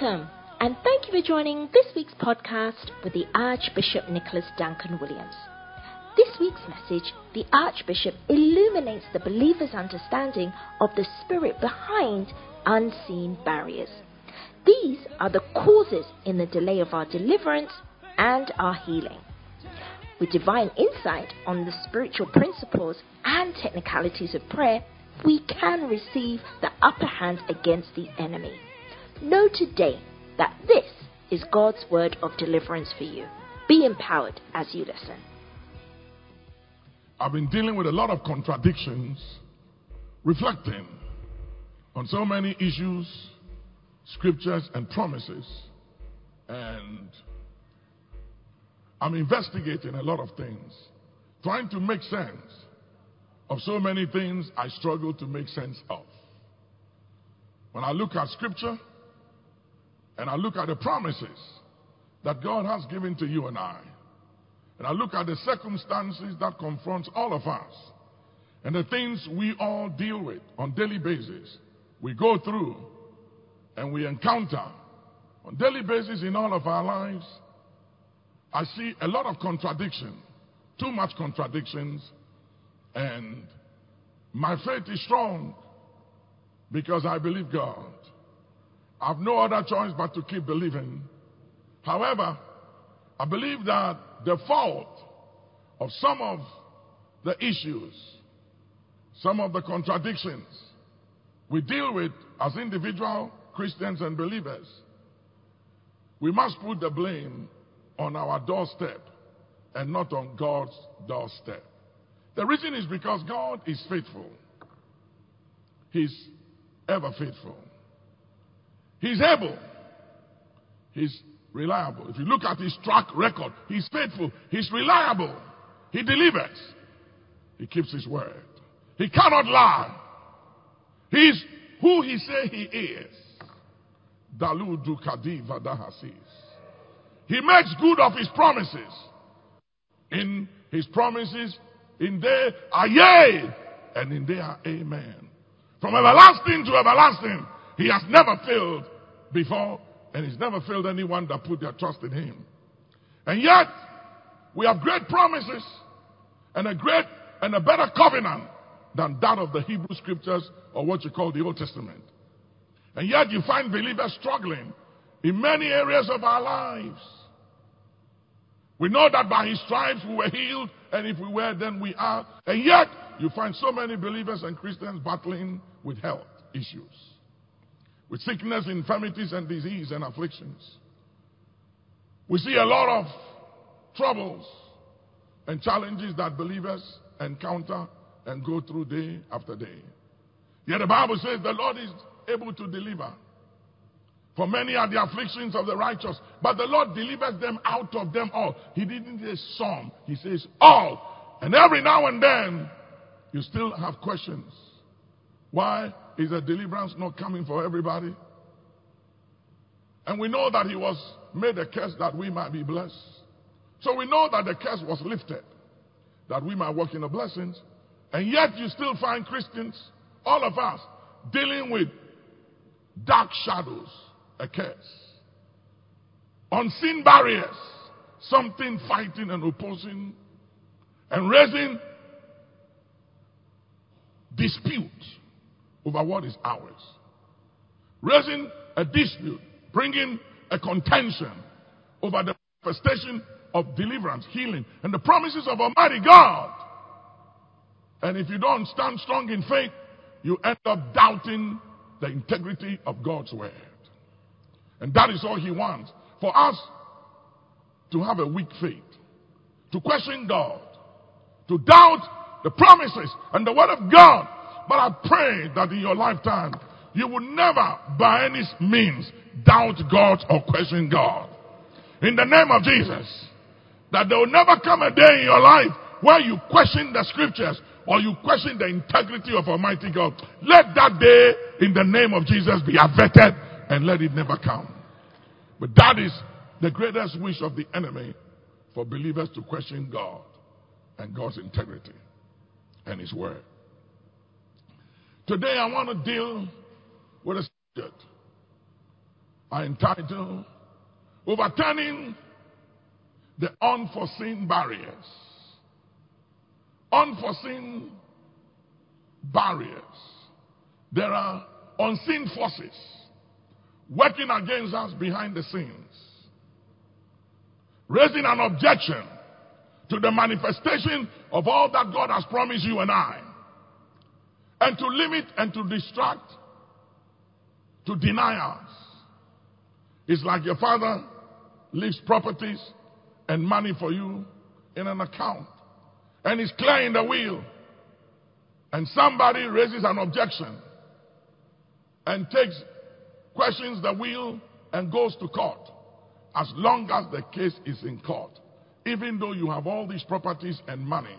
Welcome, and thank you for joining this week's podcast with the Archbishop Nicholas Duncan Williams. This week's message, the Archbishop illuminates the believer's understanding of the spirit behind unseen barriers. These are the causes in the delay of our deliverance and our healing. With divine insight on the spiritual principles and technicalities of prayer, we can receive the upper hand against the enemy. Know today that this is God's word of deliverance for you. Be empowered as you listen. I've been dealing with a lot of contradictions, reflecting on so many issues, scriptures, and promises. And I'm investigating a lot of things, trying to make sense of so many things I struggle to make sense of. When I look at scripture and I look at the promises that God has given to you and I, and I look at the circumstances that confront all of us and the things we all deal with on daily basis, we go through and we encounter. On daily basis in all of our lives, I see a lot of contradiction, too much contradictions, and my faith is strong because I believe God. I have no other choice but to keep believing. However, I believe that the fault of some of the issues, some of the contradictions we deal with as individual Christians and believers, we must put the blame on our doorstep and not on God's doorstep. The reason is because God is faithful. He's ever faithful. He's able. He's reliable. If you look at his track record, he's faithful, he's reliable, he delivers, he keeps his word. He cannot lie. He's who he say he is. Daludu Kadiva Dahasis. He makes good of his promises. In his promises, in there are and in there are amen. From everlasting to everlasting, he has never failed before and he's never failed anyone that put their trust in him. And yet, we have great promises and a great and a better covenant than that of the Hebrew scriptures or what you call the Old Testament. And yet you find believers struggling in many areas of our lives. We know that by his stripes we were healed, and if we were, then we are. And yet you find so many believers and Christians battling with health issues with sickness, infirmities, and disease and afflictions. We see a lot of troubles and challenges that believers encounter and go through day after day. Yet the Bible says the Lord is able to deliver. For many are the afflictions of the righteous, but the Lord delivers them out of them all. He didn't say some, He says all. And every now and then, you still have questions. Why is a deliverance not coming for everybody? And we know that he was made a curse that we might be blessed. So we know that the curse was lifted, that we might walk in the blessings. And yet you still find Christians, all of us, dealing with dark shadows, a curse. Unseen barriers, something fighting and opposing and raising dispute over what is ours. Raising a dispute, bringing a contention over the manifestation of deliverance, healing, and the promises of Almighty God. And if you don't stand strong in faith, you end up doubting the integrity of God's word. And that is all He wants for us to have a weak faith, to question God, to doubt the promises and the word of God but I pray that in your lifetime, you will never by any means doubt God or question God. In the name of Jesus. That there will never come a day in your life where you question the scriptures or you question the integrity of Almighty God. Let that day in the name of Jesus be averted and let it never come. But that is the greatest wish of the enemy for believers to question God and God's integrity and His word. Today I want to deal with a subject. I entitled Overturning the Unforeseen Barriers. Unforeseen barriers. There are unseen forces working against us behind the scenes, raising an objection to the manifestation of all that God has promised you and I, and to limit and to distract, to deny us. It's like your father leaves properties and money for you in an account, and he's clearing the wheel, and somebody raises an objection and takes questions the wheel and goes to court. As long as the case is in court, even though you have all these properties and money,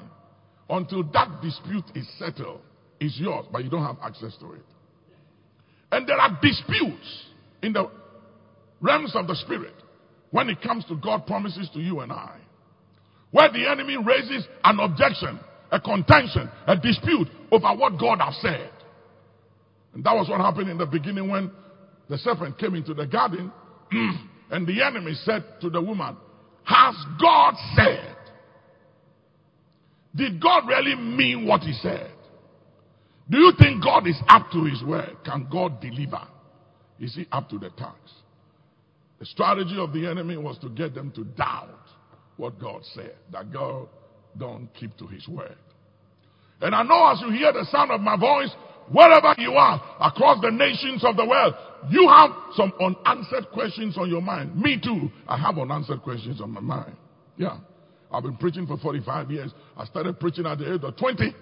until that dispute is settled, is yours, but you don't have access to it. And there are disputes in the realms of the spirit when it comes to God promises to you and I. Where the enemy raises an objection, a contention, a dispute over what God has said. And that was what happened in the beginning when the serpent came into the garden and the enemy said to the woman, Has God said? Did God really mean what he said? Do you think God is up to his word? Can God deliver? Is he up to the task? The strategy of the enemy was to get them to doubt what God said, that God don't keep to his word. And I know as you hear the sound of my voice, wherever you are, across the nations of the world, you have some unanswered questions on your mind. Me too. I have unanswered questions on my mind. Yeah. I've been preaching for 45 years. I started preaching at the age of 20.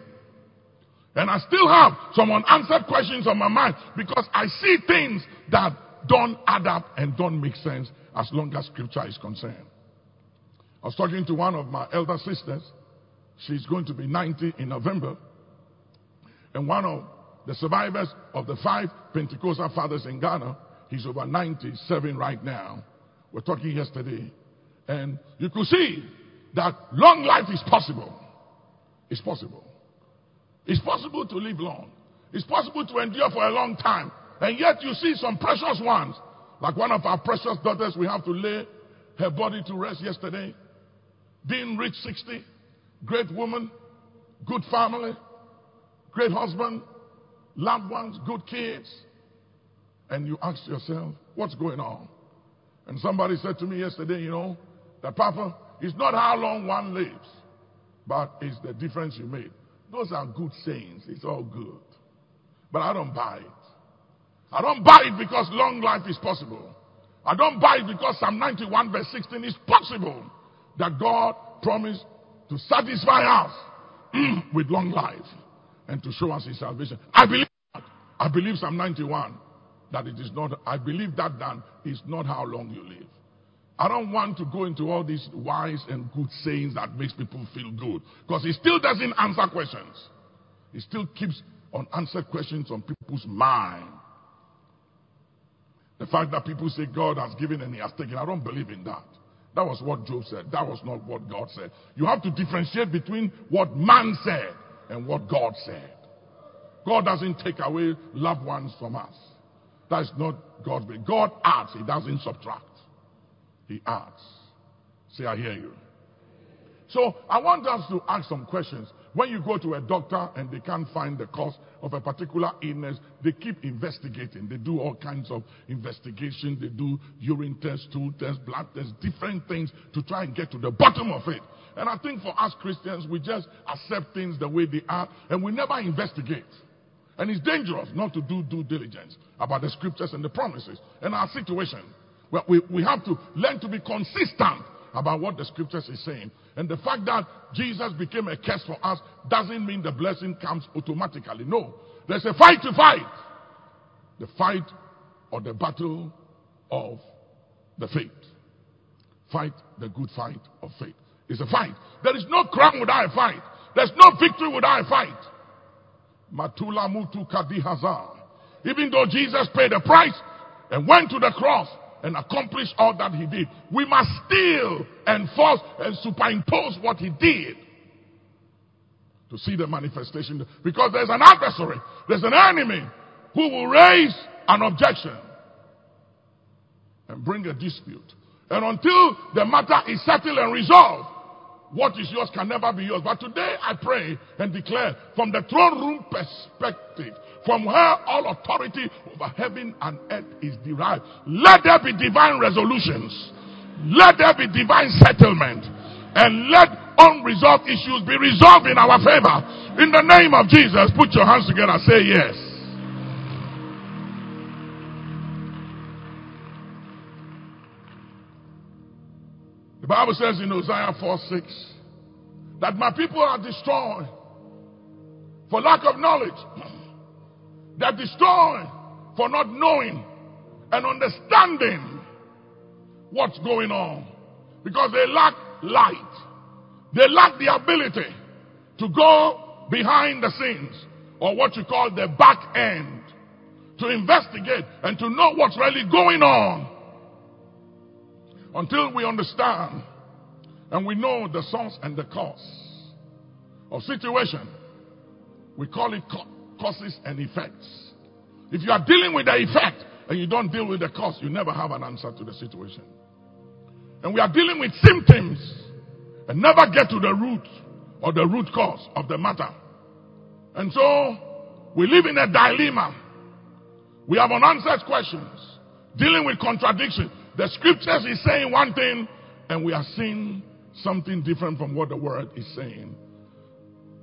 And I still have some unanswered questions on my mind because I see things that don't add up and don't make sense as long as scripture is concerned. I was talking to one of my elder sisters. She's going to be 90 in November. And one of the survivors of the five Pentecostal fathers in Ghana, he's over 97 right now. We're talking yesterday. And you could see that long life is possible. It's possible. It's possible to live long. It's possible to endure for a long time. And yet you see some precious ones, like one of our precious daughters, we have to lay her body to rest yesterday. Didn't reach 60. Great woman, good family, great husband, loved ones, good kids. And you ask yourself, what's going on? And somebody said to me yesterday, you know, that Papa, it's not how long one lives, but it's the difference you made. Those are good sayings. It's all good. But I don't buy it. I don't buy it because long life is possible. I don't buy it because Psalm 91 verse 16 is possible that God promised to satisfy us mm, with long life and to show us his salvation. I believe that. I believe Psalm 91 that it is not, I believe that then is not how long you live. I don't want to go into all these wise and good sayings that makes people feel good because it still doesn't answer questions. It still keeps unanswered questions on people's mind. The fact that people say God has given and he has taken, I don't believe in that. That was what Job said. That was not what God said. You have to differentiate between what man said and what God said. God doesn't take away loved ones from us. That's not God's way. God adds, He doesn't subtract. He asks. Say, I hear you. So I want us to ask some questions. When you go to a doctor and they can't find the cause of a particular illness, they keep investigating. They do all kinds of investigation. They do urine tests, stool tests, blood tests, different things to try and get to the bottom of it. And I think for us Christians, we just accept things the way they are and we never investigate. And it's dangerous not to do due diligence about the scriptures and the promises and our situation. Well, we, we have to learn to be consistent about what the scriptures is saying. And the fact that Jesus became a curse for us doesn't mean the blessing comes automatically. No. There's a fight to fight. The fight or the battle of the faith. Fight the good fight of faith. It's a fight. There is no crown without a fight. There's no victory without a fight. Matula mutu kadihaza. Even though Jesus paid the price and went to the cross and accomplished all that he did, we must still enforce and superimpose what he did to see the manifestation. Because there's an adversary, there's an enemy who will raise an objection. and bring a dispute. And until the matter is settled and resolved, what is yours can never be yours. But today I pray and declare from the throne room perspective, from where all authority over heaven and earth is derived, let there be divine resolutions. Let there be divine settlement. And let unresolved issues be resolved in our favor. In the name of Jesus, put your hands together and say yes. The Bible says in Hosea 4 6 that my people are destroyed for lack of knowledge. They're destroyed for not knowing and understanding what's going on because they lack light. They lack the ability to go behind the scenes or what you call the back end to investigate and to know what's really going on until we understand and we know the source and the cause of situation. We call it causes and effects. If you are dealing with the effect and you don't deal with the cause, you never have an answer to the situation. And we are dealing with symptoms and never get to the root or the root cause of the matter. And so we live in a dilemma. We have unanswered questions, dealing with contradiction. The scriptures is saying one thing, and we are seeing something different from what the word is saying.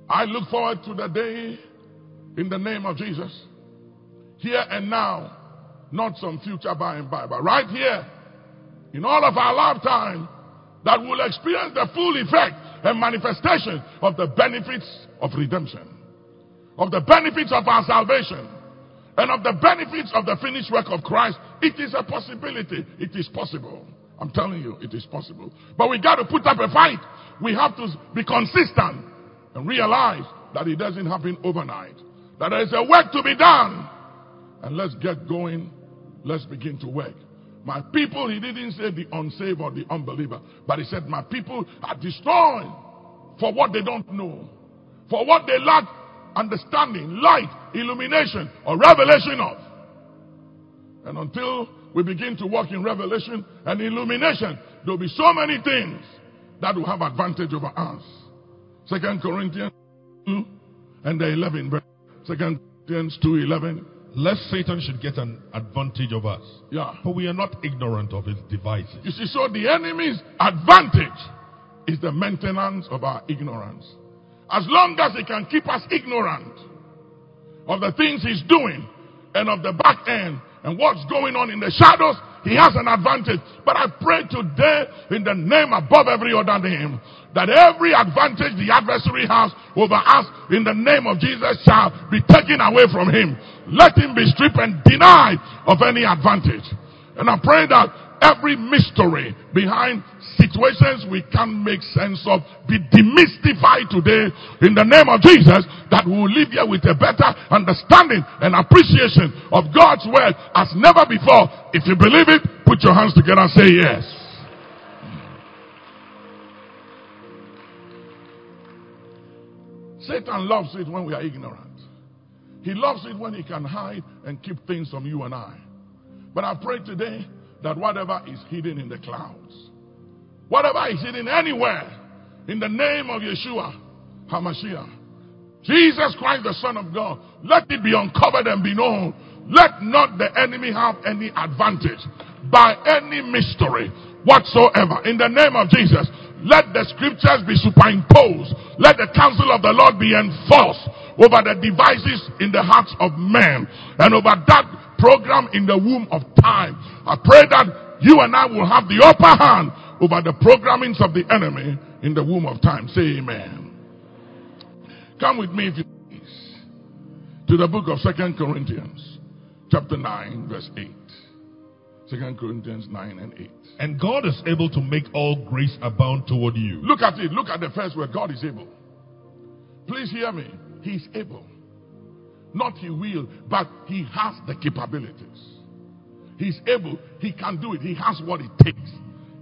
I look forward to the day in the name of Jesus. Here and now, not some future by and by, but right here, in all of our lifetime, that will experience the full effect and manifestation of the benefits of redemption, of the benefits of our salvation, and of the benefits of the finished work of Christ. It is a possibility. It is possible. I'm telling you, it is possible. But we got to put up a fight. We have to be consistent and realize that it doesn't happen overnight. That there is a work to be done. And let's get going. Let's begin to work. My people, he didn't say the unsaved or the unbeliever, but he said, My people are destroyed for what they don't know, for what they lack understanding, light, illumination, or revelation of. And until we begin to walk in revelation and illumination, there'll be so many things that will have advantage over us. Second Corinthians 2 and the 11. Second Corinthians 2 11. Lest Satan should get an advantage of us. Yeah. For we are not ignorant of his devices. You see, so the enemy's advantage is the maintenance of our ignorance. As long as he can keep us ignorant of the things he's doing and of the back end and what's going on in the shadows, he has an advantage. But I pray today in the name above every other name that every advantage the adversary has over us in the name of Jesus shall be taken away from him. Let him be stripped and denied of any advantage. And I pray that every mystery behind situations we can't make sense of be demystified today in the name of Jesus that we will live here with a better understanding and appreciation of God's word as never before. If you believe it, put your hands together and say yes. Satan loves it when we are ignorant. He loves it when he can hide and keep things from you and I. But I pray today that whatever is hidden in the clouds, whatever is hidden anywhere, in the name of Yeshua, HaMashiach, Jesus Christ, the Son of God, let it be uncovered and be known. Let not the enemy have any advantage by any mystery whatsoever. In the name of Jesus, let the scriptures be superimposed. Let the counsel of the Lord be enforced over the devices in the hearts of men and over that program in the womb of time. I pray that you and I will have the upper hand over the programmings of the enemy in the womb of time. Say amen. Come with me if you please to the book of Second Corinthians chapter 9 verse 8. Second Corinthians 9 and 8. And God is able to make all grace abound toward you. Look at it. Look at the first word. God is able. Please hear me. He's able. Not he will, but he has the capabilities. He's able. He can do it. He has what it takes.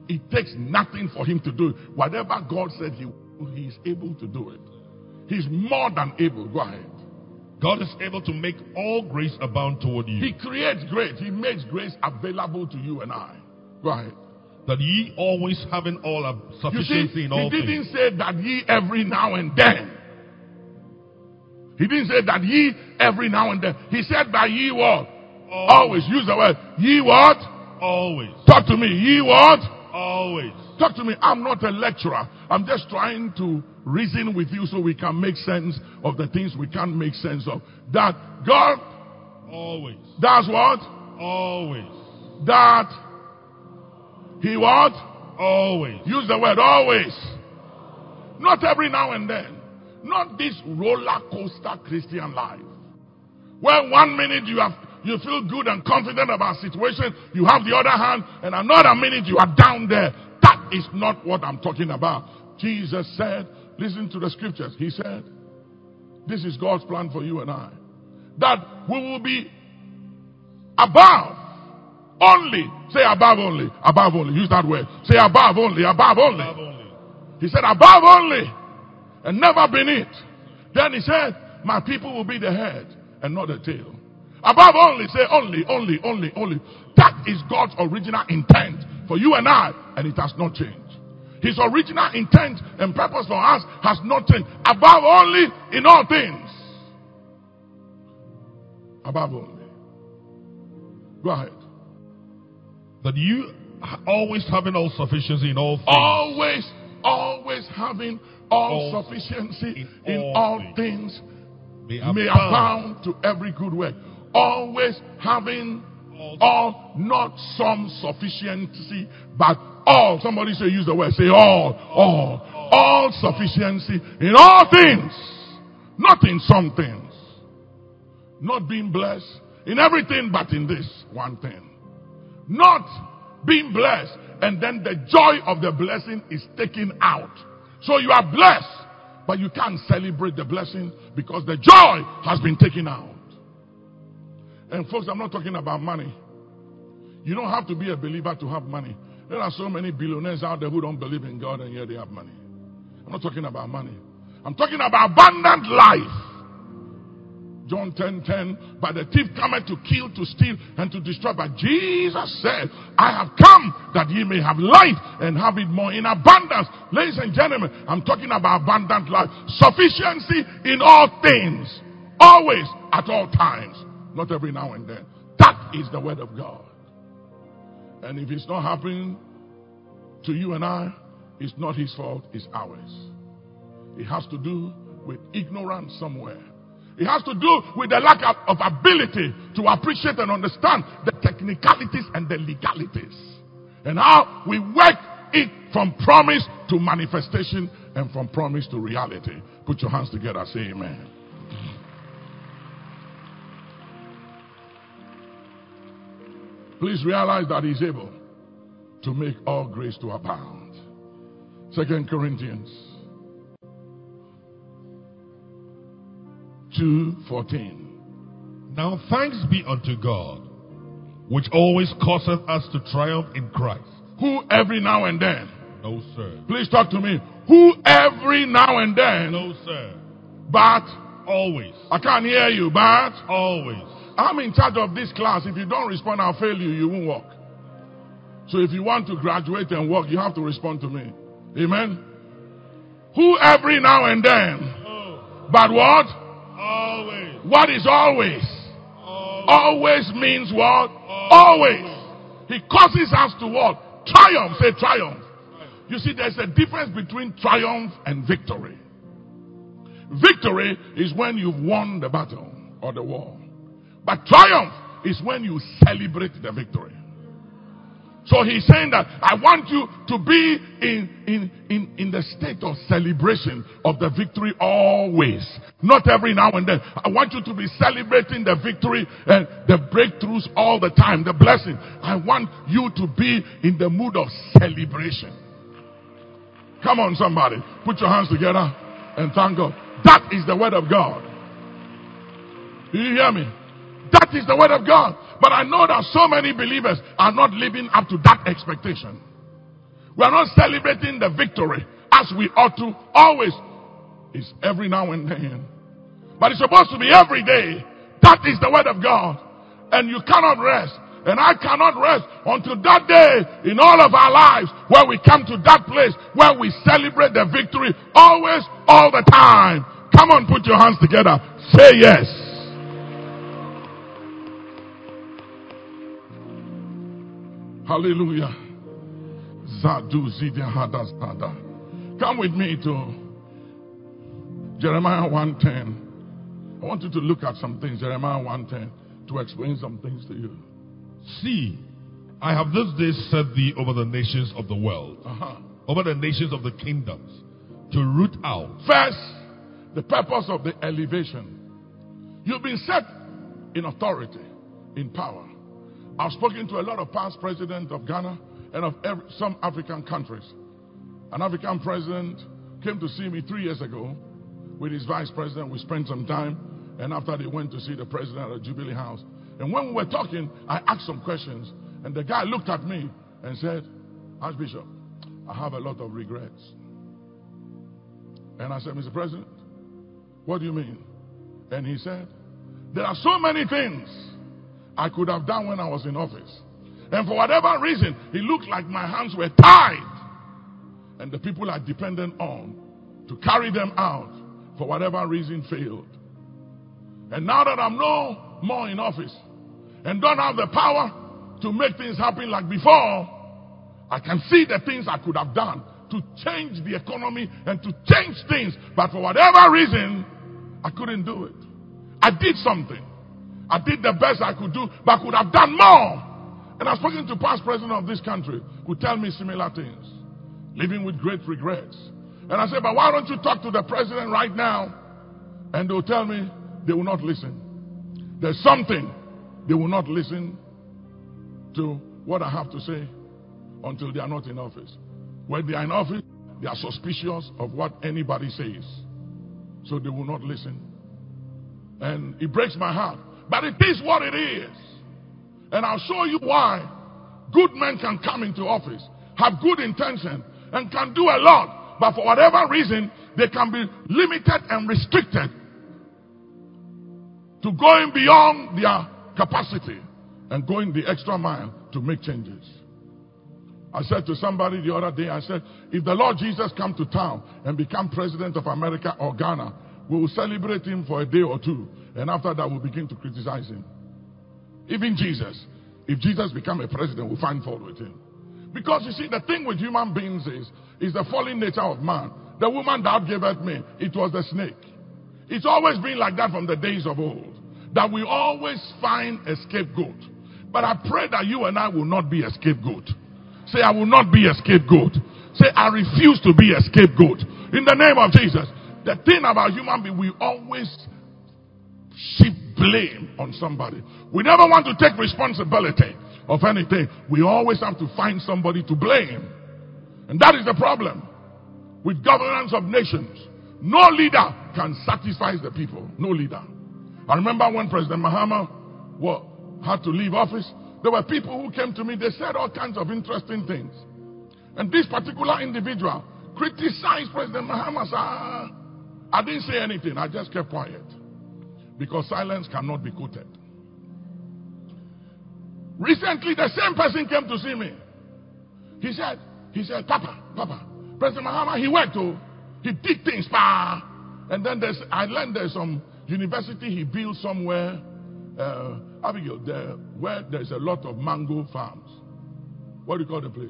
It takes nothing for him to do it. Whatever God said he will, he's able to do it. He's more than able. Go ahead. God is able to make all grace abound toward you. He creates grace. He makes grace available to you and I. Go ahead. That ye always having all a You see, sufficiency in he didn't say that ye every now and then. He didn't say that ye every now and then. He said that ye what? Always. Use the word. Ye what? Always. Talk to me. Ye what? Always. Talk to me. I'm not a lecturer. I'm just trying to reason with you so we can make sense of the things we can't make sense of. That God Always. does what? Always. That He what? Always. Use the word always. Not every now and then. Not this roller coaster Christian life. Where one minute you have you feel good and confident about situation, you have the other hand, and another minute you are down there. That is not what I'm talking about. Jesus said, listen to the scriptures. He said, This is God's plan for you and I. That we will be above only. Say above only. Above only. Use that word. Say above only. Above only. Above only. He said, above only and never beneath. Then he said, my people will be the head and not the tail. Above only, say only, only, only, only. That is God's original intent for you and I, and it has not changed. His original intent and purpose for us has not changed. Above only in all things. Above only. Go ahead. That you always having all sufficiency in all things. Always, always having all, All- sufficiency in in all all things. things may abound. abound to every good work. Always having All- not some sufficiency, but all. Somebody say, use the word, say all, all, all sufficiency in all things, not in some things. Not being blessed in everything, but in this one thing. Not being blessed, and then the joy of the blessing is taken out. So you are blessed, but you can't celebrate the blessing because the joy has been taken out. And folks, I'm not talking about money. You don't have to be a believer to have money. There are so many billionaires out there who don't believe in God and yet they have money. I'm not talking about money. I'm talking about abundant life. John 10 10, but the thief cometh to kill, to steal, and to destroy. But Jesus said, I have come that ye may have life and have it more in abundance. Ladies and gentlemen, I'm talking about abundant life. Sufficiency in all things. Always, at all times. Not every now and then. That is the word of God. And if it's not happening to you and I, it's not his fault, it's ours. It has to do with ignorance somewhere. It has to do with the lack of, ability to appreciate and understand the technicalities and the legalities. And how we work it from promise to manifestation and from promise to reality. Put your hands together, say amen. Please realize that He's able to make all grace to abound. Second Corinthians 2:14. Now thanks be unto God, which always causeth us to triumph in Christ. Who every now and then, No, sir. please talk to me. Who every now and then, No, sir. but Always. I can't hear you, but Always. I'm in charge of this class. If you don't respond, I'll fail you. You won't walk. So if you want to graduate and walk, you have to respond to me. Amen. Who every now and then, Oh. but what? Always. What is always? Always. Always means what? Always. He causes us to what? Triumph. Say triumph. You see, there's a difference between triumph and victory. Victory is when you've won the battle or the war. But triumph is when you celebrate the victory. So he's saying that I want you to be in, in, in, in the state of celebration of the victory always. Not every now and then. I want you to be celebrating the victory and the breakthroughs all the time, the blessing. I want you to be in the mood of celebration. Come on, somebody. Put your hands together and thank God. That is the word of God. Do you hear me? That is the word of God. But I know that so many believers are not living up to that expectation. We are not celebrating the victory as we ought to always. It's every now and then. But it's supposed to be every day. That is the word of God. And you cannot rest And I cannot rest until that day in all of our lives where we come to that place where we celebrate the victory always, all the time. Come on, put your hands together. Say yes. Hallelujah. Zadu Come with me to Jeremiah 110. I want you to look at some things, Jeremiah 110, to explain some things to you. See, I have this day set thee over the nations of the world, Uh-huh. over the nations of the kingdoms, to root out. First, the purpose of the elevation. You've been set in authority, in power. I've spoken to a lot of past presidents of Ghana and of every, some African countries. An African president came to see me three years ago with his vice president. We spent some time, and after they went to see the president at Jubilee House. And when we were talking, I asked some questions, and the guy looked at me and said, Archbishop, I have a lot of regrets. And I said, Mr. President, what do you mean? And he said, There are so many things I could have done when I was in office. And for whatever reason, it looked like my hands were tied. And the people I depended on to carry them out, for whatever reason, failed. And now that I'm no more in office and don't have the power to make things happen like before, I can see the things I could have done to change the economy and to change things. But for whatever reason, I couldn't do it. I did something. I did the best I could do, but I could have done more. And I've spoken to past president of this country who tell me similar things, living with great regrets. And I said, but why don't you talk to the president right now? And they'll tell me they will not listen. There's something they will not listen to what I have to say until they are not in office. When they are in office, they are suspicious of what anybody says. So they will not listen. And it breaks my heart. But it is what it is. And I'll show you why good men can come into office, have good intention, and can do a lot. But for whatever reason, they can be limited and restricted to going beyond their capacity and going the extra mile to make changes. I said to somebody the other day, I said, if the Lord Jesus come to town and become president of America or Ghana, we will celebrate him for a day or two. And after that, we'll begin to criticize him. Even Jesus, if Jesus become a president, we'll find fault with him. Because you see, the thing with human beings is, is the fallen nature of man. The woman that gave birth me, it was the snake. It's always been like that from the days of old. That we always find a scapegoat. But I pray that you and I will not be a scapegoat. Say, I will not be a scapegoat. Say, I refuse to be a scapegoat. In the name of Jesus. The thing about human being, we always shift blame on somebody. We never want to take responsibility of anything. We always have to find somebody to blame. And that is the problem with governance of nations. No leader can satisfy the people. No leader. I remember when President Mahama had to leave office, there were people who came to me, they said all kinds of interesting things. And this particular individual criticized President Mahama. Ah, I didn't say anything, I just kept quiet. Because silence cannot be quoted. Recently, the same person came to see me. He said, he said, Papa, Papa, President Mahama, he went to, he did things, pa. And then there's, I learned there's some university he built somewhere, uh, Abigail, there, where there's a lot of mango farms. What do you call the place?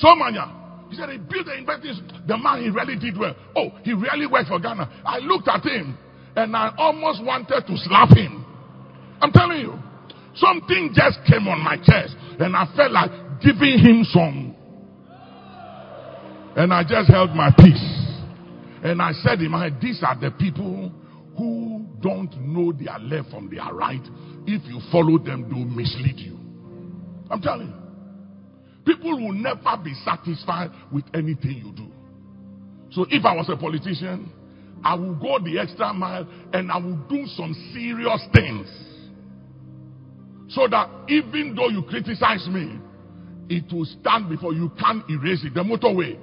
Somanya. He said he built the university. The man, he really did well. Oh, he really worked for Ghana. I looked at him and I almost wanted to slap him. I'm telling you. Something just came on my chest and I felt like giving him some. And I just held my peace. And I said in my head, these are the people who don't know their left from their right. If you follow them, they'll mislead you. I'm telling you. People will never be satisfied with anything you do. So if I was a politician, I will go the extra mile and I will do some serious things. So that even though you criticize me, it will stand before you can't erase it. The motorway.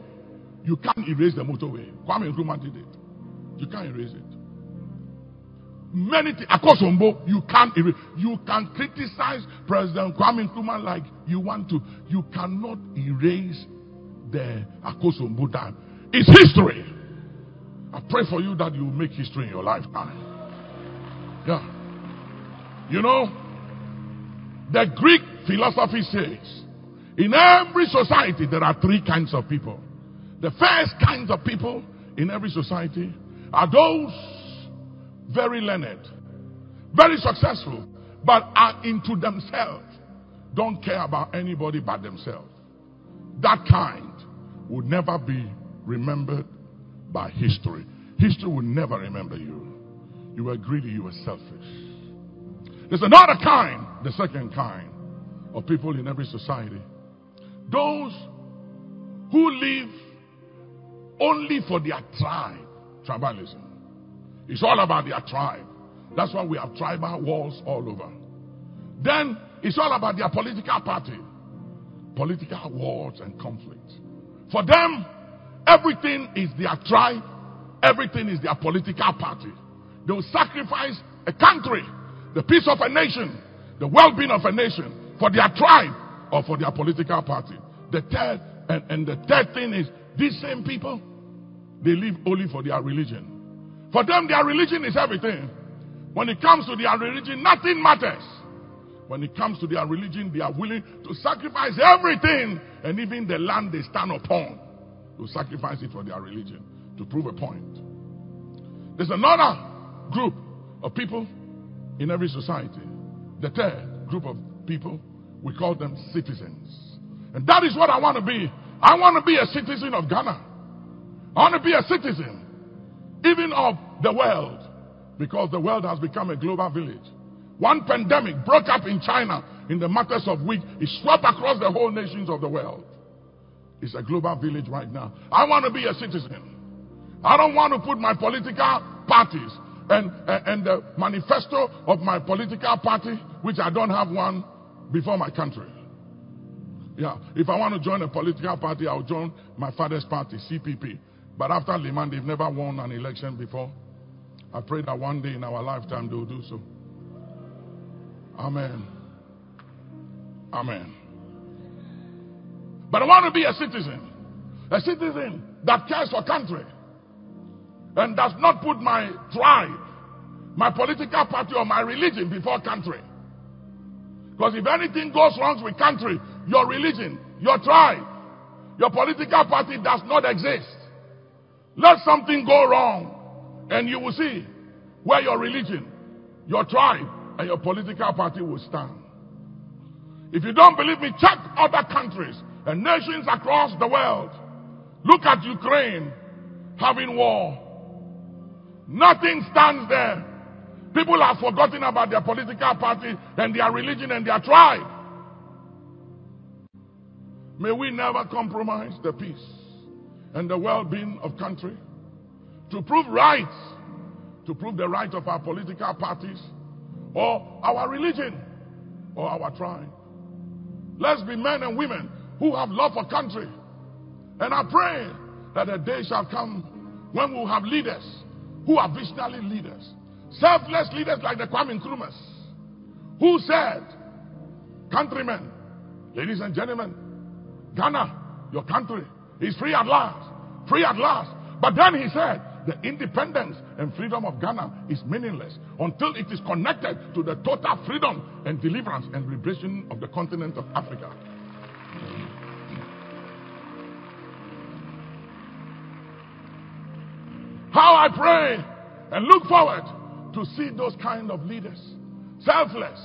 You can't erase the motorway. Kwame Nkrumah did it. You can't erase it. many things. Akosombo, you can't you can criticize President Kwame Nkrumah like you want to. You cannot erase the Akosombo dam. It's history. I pray for you that you make history in your lifetime. Yeah. You know, the Greek philosophy says, in every society there are three kinds of people. The first kinds of people in every society are those very learned, very successful, but are into themselves, don't care about anybody but themselves. That kind will never be remembered by history. History will never remember you. You were greedy, you were selfish. There's another kind, the second kind of people in every society. Those who live only for their tribe. Tribalism. It's all about their tribe. That's why we have tribal wars all over. Then it's all about their political party. Political wars and conflicts. For them, everything is their tribe, everything is their political party. They will sacrifice a country, the peace of a nation, the well being of a nation for their tribe or for their political party. The third, and, and the third thing is these same people, they live only for their religion. For them, their religion is everything. When it comes to their religion, nothing matters. When it comes to their religion, they are willing to sacrifice everything and even the land they stand upon to sacrifice it for their religion to prove a point. There's another group of people in every society. The third group of people, we call them citizens. And that is what I want to be. I want to be a citizen of Ghana. I want to be a citizen, even of the world, because the world has become a global village. One pandemic broke up in China in the matters of weeks. It swept across the whole nations of the world. It's a global village right now. I want to be a citizen. I don't want to put my political parties and, and, and the manifesto of my political party, which I don't have one, before my country. Yeah, if I want to join a political party, I'll join my father's party, CPP. But after Limann, they've never won an election before. I pray that one day in our lifetime they will do so. Amen. Amen. But I want to be a citizen. A citizen that cares for country and does not put my tribe, my political party, or my religion before country. Because if anything goes wrong with country, your religion, your tribe, your political party does not exist. Let something go wrong, and you will see where your religion, your tribe, and your political party will stand. If you don't believe me, check other countries and nations across the world. Look at Ukraine having war. Nothing stands there. People have forgotten about their political party and their religion and their tribe. May we never compromise the peace and the well being of country, to prove rights, to prove the right of our political parties, or our religion, or our tribe. Let's be men and women who have love for country. And I pray that a day shall come when we will have leaders who are visionary leaders, selfless leaders like the Kwame Nkrumahs, who said, Countrymen, ladies and gentlemen, Ghana, your country, is free at last. Free at last. But then he said, the independence and freedom of Ghana is meaningless until it is connected to the total freedom and deliverance and liberation of the continent of Africa. I pray and look forward to see those kind of leaders, selfless,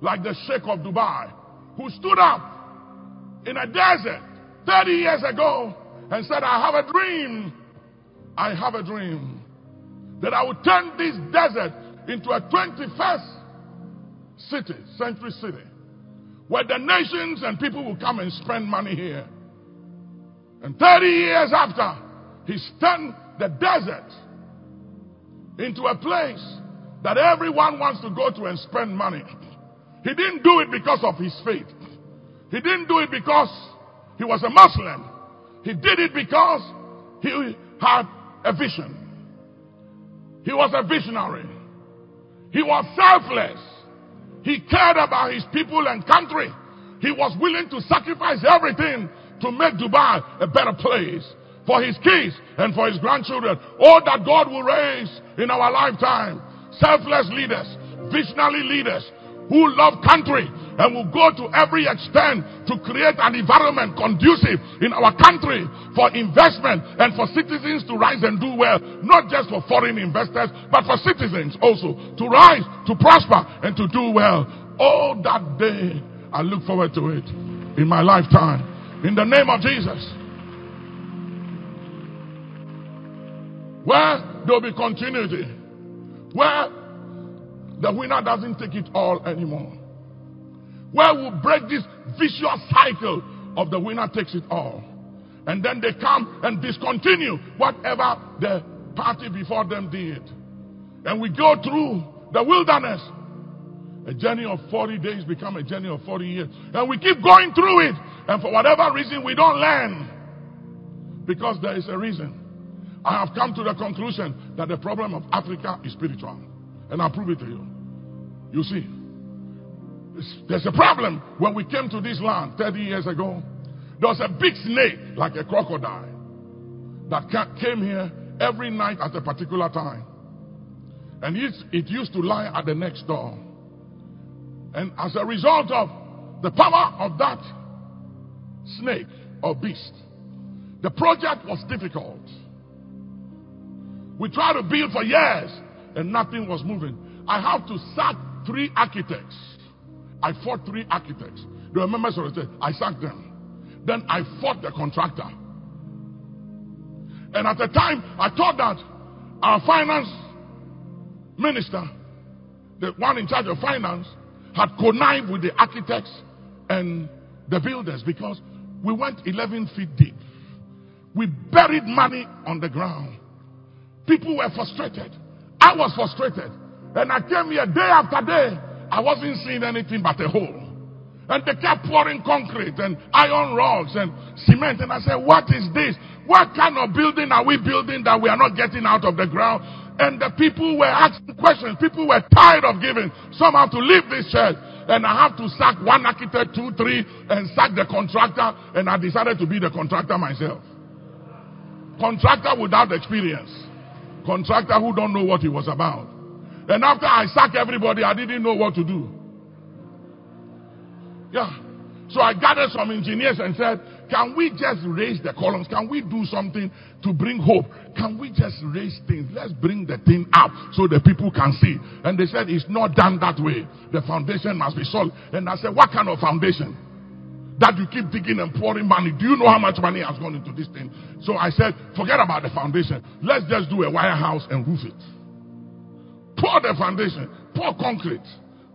like the Sheikh of Dubai, who stood up in a desert 30 years ago and said, I have a dream. I have a dream that I will turn this desert into a 21st city, century city, where the nations and people will come and spend money here. And 30 years after, he's turned the desert into a place that everyone wants to go to and spend money. He didn't do it because of his faith. He didn't do it because he was a Muslim. He did it because he had a vision. He was a visionary. He was selfless. He cared about his people and country. He was willing to sacrifice everything to make Dubai a better place for his kids and for his grandchildren. All that God will raise in our lifetime. Selfless leaders, visionary leaders who love country and will go to every extent to create an environment conducive in our country for investment and for citizens to rise and do well. Not just for foreign investors, but for citizens also to rise, to prosper, and to do well. All that day, I look forward to it in my lifetime. In the name of Jesus. Where there'll be continuity. Where the winner doesn't take it all anymore. Where we break this vicious cycle of the winner takes it all. And then they come and discontinue whatever the party before them did. And we go through the wilderness. A journey of 40 days become a journey of 40 years. And we keep going through it. And for whatever reason, we don't learn. Because there is a reason. I have come to the conclusion that the problem of Africa is spiritual. And I'll prove it to you. You see, there's a problem. When we came to this land 30 years ago, there was a big snake, like a crocodile, that came here every night at a particular time. And it, it used to lie at the next door. And as a result of the power of that snake or beast, the project was difficult. We tried to build for years and nothing was moving. I have to sack three architects. I fought three architects. They were members of the church. I sacked them. Then I fought the contractor. And at the time, I thought that our finance minister, the one in charge of finance, had connived with the architects and the builders because we went 11 feet deep. We buried money on the ground. People were frustrated. I was frustrated. And I came here day after day. I wasn't seeing anything but a hole. And they kept pouring concrete and iron rods and cement. And I said, What is this? What kind of building are we building that we are not getting out of the ground? And the people were asking questions. People were tired of giving. Some have to leave this church. And I have to sack one architect, two, three, and sack the contractor. And I decided to be the contractor myself. Contractor without experience contractor who don't know what he was about. And after I sacked everybody, I didn't know what to do. Yeah. So I gathered some engineers and said, Can we just raise the columns? Can we do something to bring hope? Can we just raise things? Let's bring the thing up so the people can see. And they said, It's not done that way. The foundation must be solid. And I said, What kind of foundation? That you keep digging and pouring money. Do you know how much money has gone into this thing? So I said, forget about the foundation. Let's just do a wire house and roof it. Pour the foundation, pour concrete,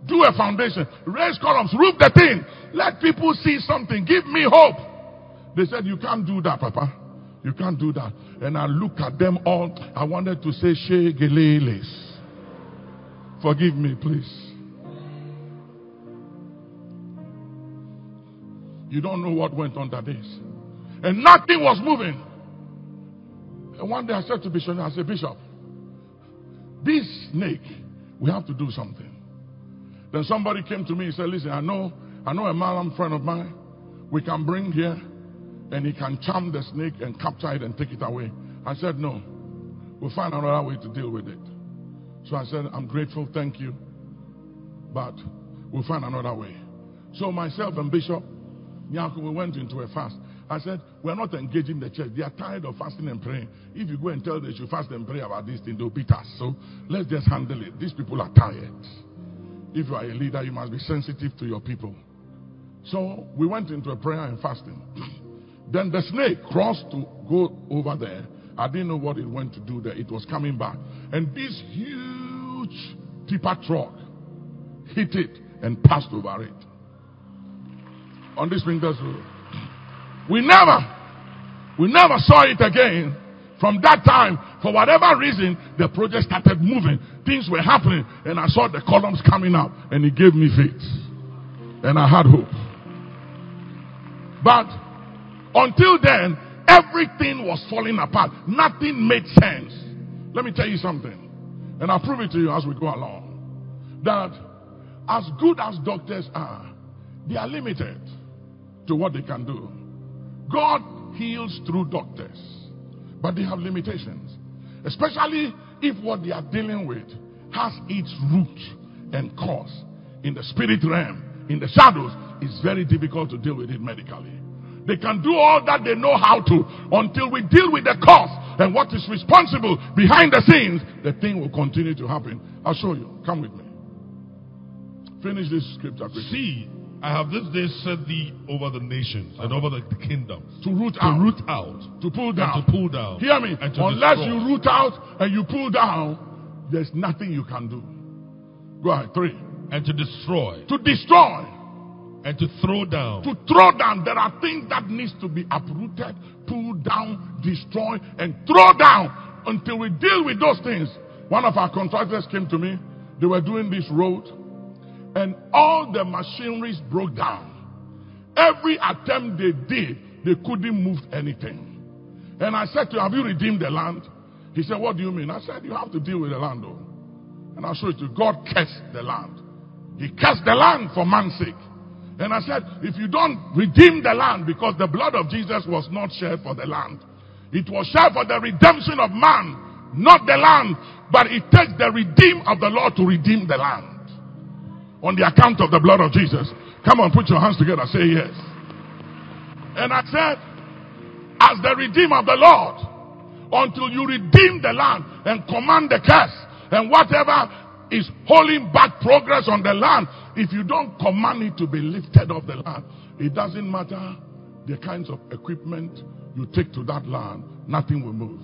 do a foundation, raise columns, roof the thing. Let people see something. Give me hope. They said, You can't do that, Papa. You can't do that. And I look at them all. I wanted to say, Shegeleles. Forgive me, please. You don't know what went that day. And nothing was moving. And one day I said to Bishop, I said, Bishop, this snake, we have to do something. Then somebody came to me and said, Listen, I know, I know a Malam friend of mine we can bring here and he can charm the snake and capture it and take it away. I said, No. We'll find another way to deal with it. So I said, I'm grateful, thank you. But we'll find another way. So myself and Bishop Nyako, we went into a fast. I said, We're not engaging the church. They are tired of fasting and praying. If you go and tell them you fast and pray about this thing, they'll beat us. So let's just handle it. These people are tired. If you are a leader, you must be sensitive to your people. So we went into a prayer and fasting. then the snake crossed to go over there. I didn't know what it went to do there. It was coming back. And this huge tipper truck hit it and passed over it on this Springdale Road. We never, we never saw it again. From that time, for whatever reason, the project started moving. Things were happening, and I saw the columns coming up, and it gave me faith. And I had hope. But until then, everything was falling apart. Nothing made sense. Let me tell you something, and I'll prove it to you as we go along. that as good as doctors are, they are limited to what they can do. God heals through doctors, but they have limitations, especially if what they are dealing with has its root and cause in the spirit realm, in the shadows. It's very difficult to deal with it medically. They can do all that they know how to until we deal with the cause and what is responsible behind the scenes. The thing will continue to happen. I'll show you. Come with me. Finish this scripture. See, I have this day set thee over the nations and over the kingdoms To root to out. root out to pull down. to pull down. Hear me. And to Unless destroy. you root out and you pull down, there's nothing you can do. Go ahead. Three. and to destroy To destroy. and to throw down To throw down. There are things that needs to be uprooted, pulled down, destroyed, and throw down until we deal with those things. One of our contractors came to me. They were doing this road, and all the machineries broke down. Every attempt they did, they couldn't move anything. And I said to him, Have you redeemed the land? He said, What do you mean? I said, You have to deal with the land, though. And I'll show it to you. God cursed the land. He cursed the land for man's sake. And I said, if you don't redeem the land, because the blood of Jesus was not shed for the land, it was shed for the redemption of man, not the land. But it takes the redeem of the Lord to redeem the land. On the account of the blood of Jesus. Come on, put your hands together. Say yes. And I said, as the redeemer of the Lord, until you redeem the land and command the curse and whatever is holding back progress on the land, if you don't command it to be lifted off the land, it doesn't matter the kinds of equipment you take to that land, nothing will move.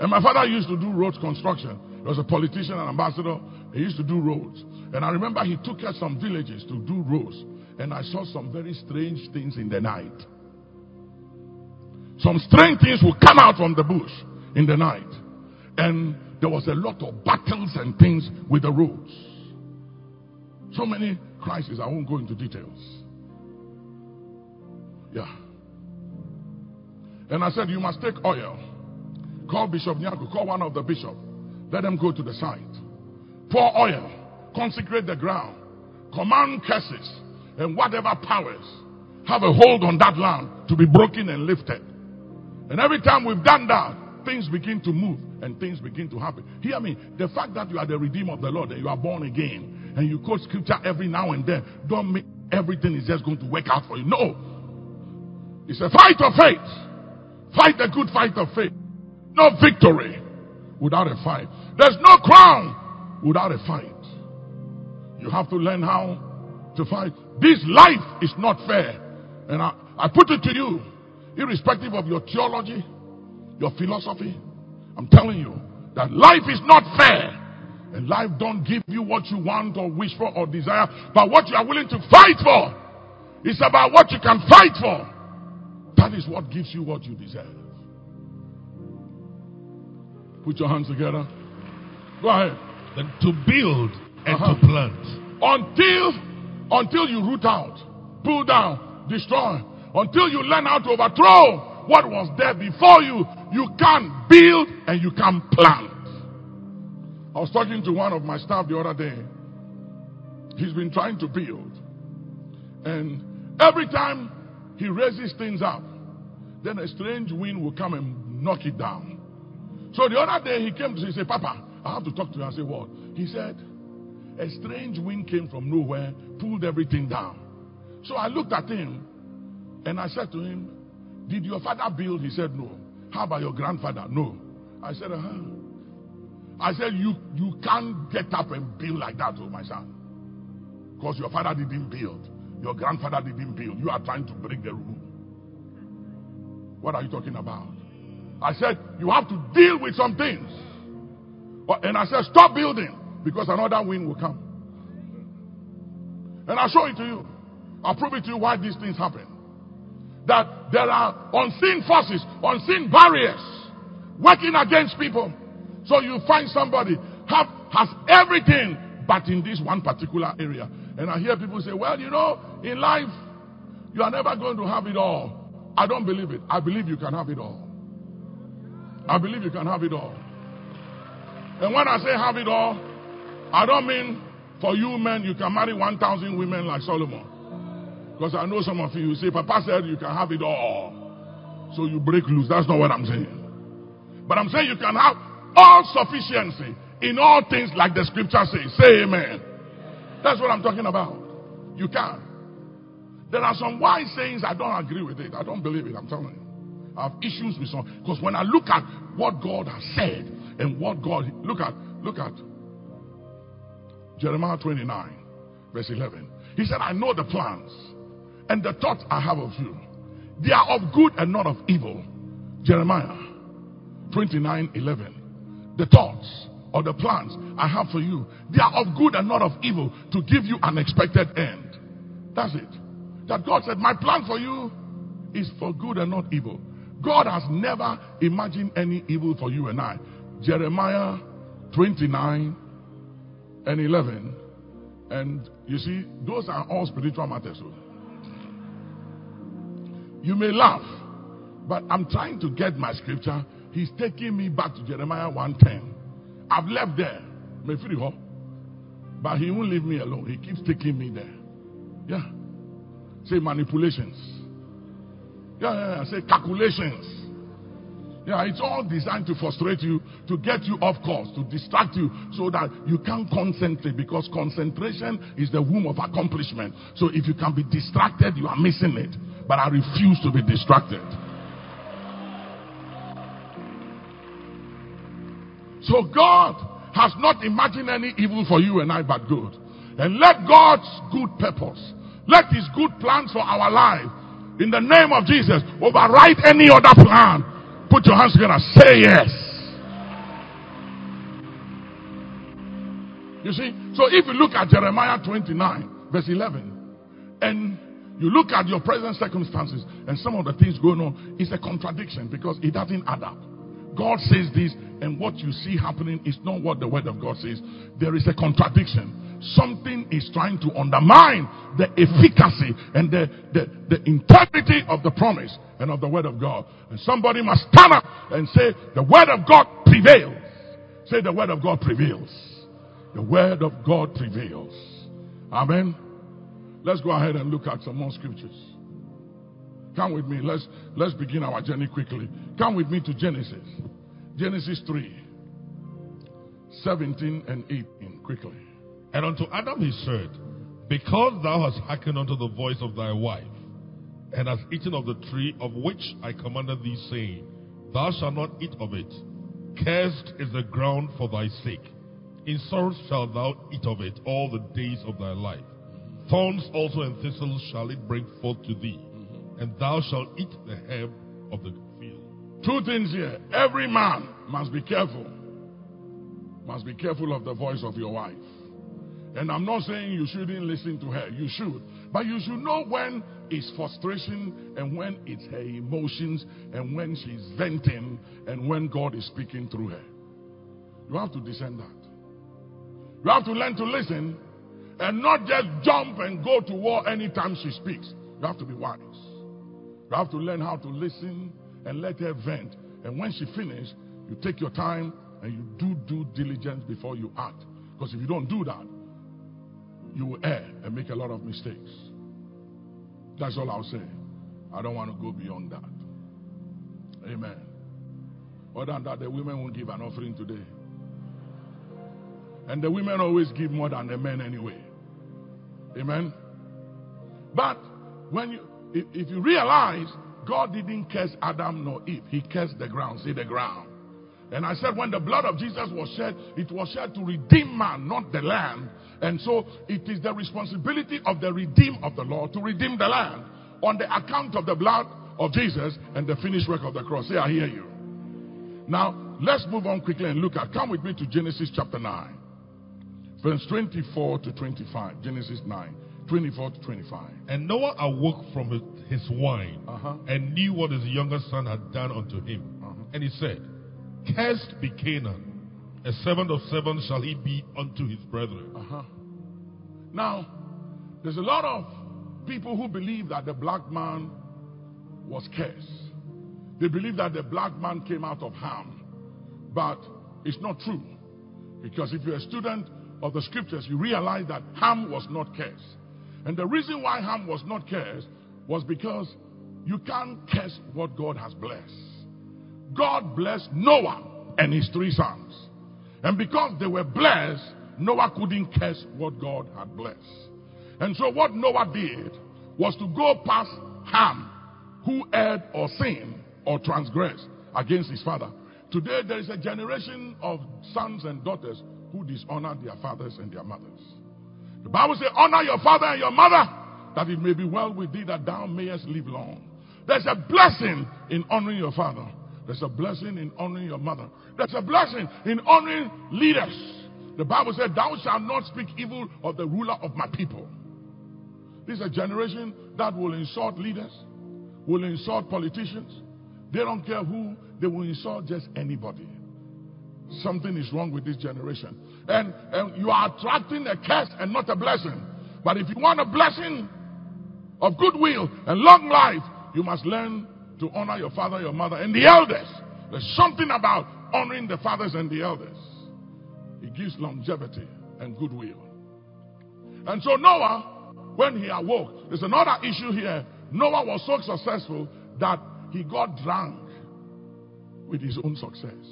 And my father used to do road construction. He was a politician and ambassador. He used to do roads. And I remember he took us some villages to do roads. And I saw some very strange things in the night. Some strange things will come out from the bush in the night. And there was a lot of battles and things with the roads. So many crises, I won't go into details. Yeah. And I said, You must take oil. Call Bishop Nyaku, call one of the bishops. Let them go to the site. Pour oil. Consecrate the ground. Command curses and whatever powers have a hold on that land to be broken and lifted. And every time we've done that, things begin to move and things begin to happen. Hear me. The fact that you are the redeemer of the Lord and you are born again and you quote scripture every now and then, don't make everything is just going to work out for you. No. It's a fight of faith. Fight the good fight of faith. No victory without a fight. There's no crown without a fight. You have to learn how to fight. This life is not fair. And I, I put it to you, irrespective of your theology, your philosophy, I'm telling you that life is not fair. And life don't give you what you want or wish for or desire, but what you are willing to fight for. It's about what you can fight for. That is what gives you what you deserve. Put your hands together. Go ahead. to build and Uh-huh. to plant. Until, until you root out, pull down, destroy. Until you learn how to overthrow what was there before you, you can't build and you can't plant. I was talking to one of my staff the other day. He's been trying to build. And every time he raises things up, then a strange wind will come and knock it down. So the other day he came to say, say, Papa, I have to talk to you. I said, What? He said, A strange wind came from nowhere, pulled everything down. So I looked at him and I said to him, Did your father build? He said, No. How about your grandfather? No. I said, Uh huh. I said, You you can't get up and build like that, oh my son. Because your father didn't build. Your grandfather didn't build. You are trying to break the rule. What are you talking about? I said, you have to deal with some things. And I said, stop building because another wind will come. And I'll show it to you. I'll prove it to you why these things happen. That there are unseen forces, unseen barriers working against people. So you find somebody have, has everything, but in this one particular area. And I hear people say, well, you know, in life, you are never going to have it all. I don't believe it. I believe you can have it all. I believe you can have it all. And when I say have it all, I don't mean for you men, you can marry 1,000 women like Solomon. Because I know some of you, you say, Papa said you can have it all. So you break loose. That's not what I'm saying. But I'm saying you can have all sufficiency in all things like the scripture says. Say amen. That's what I'm talking about. You can. There are some wise sayings I don't agree with it. I don't believe it. I'm telling you. I have issues with some because when I look at what God has said and what God look at look at Jeremiah 29 verse 11. He said, "I know the plans and the thoughts I have of you. They are of good and not of evil." Jeremiah 29 11. The thoughts or the plans I have for you, they are of good and not of evil to give you an expected end. That's it. That God said, My plan for you is for good and not evil. God has never imagined any evil for you and I. Jeremiah 29 and 11. And you see, those are all spiritual matters. Oh. You may laugh, but I'm trying to get my scripture. He's taking me back to Jeremiah 110. I've left there. But he won't leave me alone. He keeps taking me there. Yeah. Say manipulations. Yeah, yeah, yeah. Say calculations. Yeah, it's all designed to frustrate you, to get you off course, to distract you so that you can't concentrate because concentration is the womb of accomplishment. So if you can be distracted, you are missing it. But I refuse to be distracted. So God has not imagined any evil for you and I but good. And let God's good purpose let his good plans for our life, in the name of Jesus, override any other plan. Put your hands together. Say yes. You see, so if you look at Jeremiah 29, verse 11, and you look at your present circumstances and some of the things going on, it's a contradiction because it doesn't add up. God says this, and what you see happening is not what the word of God says. There is a contradiction something is trying to undermine the efficacy and the, the, the integrity of the promise and of the word of God. And somebody must stand up and say, the word of God prevails. Say, the word of God prevails. The word of God prevails. Amen. Let's go ahead and look at some more scriptures. Come with me. Let's, let's begin our journey quickly. Come with me to Genesis. Genesis 3, 17 and 18. Quickly. And unto Adam he said, Because thou hast hearkened unto the voice of thy wife, and hast eaten of the tree of which I commanded thee, saying, Thou shalt not eat of it. Cursed is the ground for thy sake. In sorrow shalt thou eat of it all the days of thy life. Thorns also and thistles shall it bring forth to thee, and thou shalt eat the herb of the field. Two things here. Every man must be careful. Must be careful of the voice of your wife. And I'm not saying you shouldn't listen to her. You should. But you should know when it's frustration and when it's her emotions and when she's venting and when God is speaking through her. You have to discern that. You have to learn to listen and not just jump and go to war anytime she speaks. You have to be wise. You have to learn how to listen and let her vent. And when she finishes, you take your time and you do due diligence before you act. Because if you don't do that, you will err and make a lot of mistakes. That's all I'll say. I don't want to go beyond that. Amen. Other than that, the women won't give an offering today. And the women always give more than the men anyway. Amen. But when you if, if you realize God didn't curse Adam nor Eve, he cursed the ground. See the ground. And I said, when the blood of Jesus was shed, it was shed to redeem man, not the land. And so it is the responsibility of the redeemed of the Lord to redeem the land on the account of the blood of Jesus and the finished work of the cross. Say, I hear you. Now, let's move on quickly and look at, come with me to Genesis chapter 9, verse 24 to 25. Genesis 9. 24 to 25. And Noah awoke from his, his wine Uh-huh. and knew what his younger son had done unto him. Uh-huh. And he said, Cursed be Canaan, a servant of seven shall he be unto his brethren. Uh-huh. Now, there's a lot of people who believe that the black man was cursed. They believe that the black man came out of Ham. But it's not true. Because if you're a student of the scriptures, you realize that Ham was not cursed. And the reason why Ham was not cursed was because you can't curse what God has blessed. God blessed Noah and his three sons. And because they were blessed, Noah couldn't curse what God had blessed. And so what Noah did was to go past Ham, who erred or sinned or transgressed against his father. Today there is a generation of sons and daughters who dishonor their fathers and their mothers. The Bible says, honor your father and your mother, that it may be well with thee that thou mayest live long. There's a blessing in honoring your father. There's a blessing in honoring your mother. There's a blessing in honoring leaders. The Bible said, Thou shalt not speak evil of the ruler of my people. This is a generation that will insult leaders, will insult politicians. They don't care who, they will insult just anybody. Something is wrong with this generation. And, and you are attracting a curse and not a blessing. But if you want a blessing of goodwill and long life, you must learn to honor your father, your mother, and the elders. There's something about honoring the fathers and the elders. It gives longevity and goodwill. And so Noah, when he awoke, there's another issue here. Noah was so successful that he got drunk with his own success.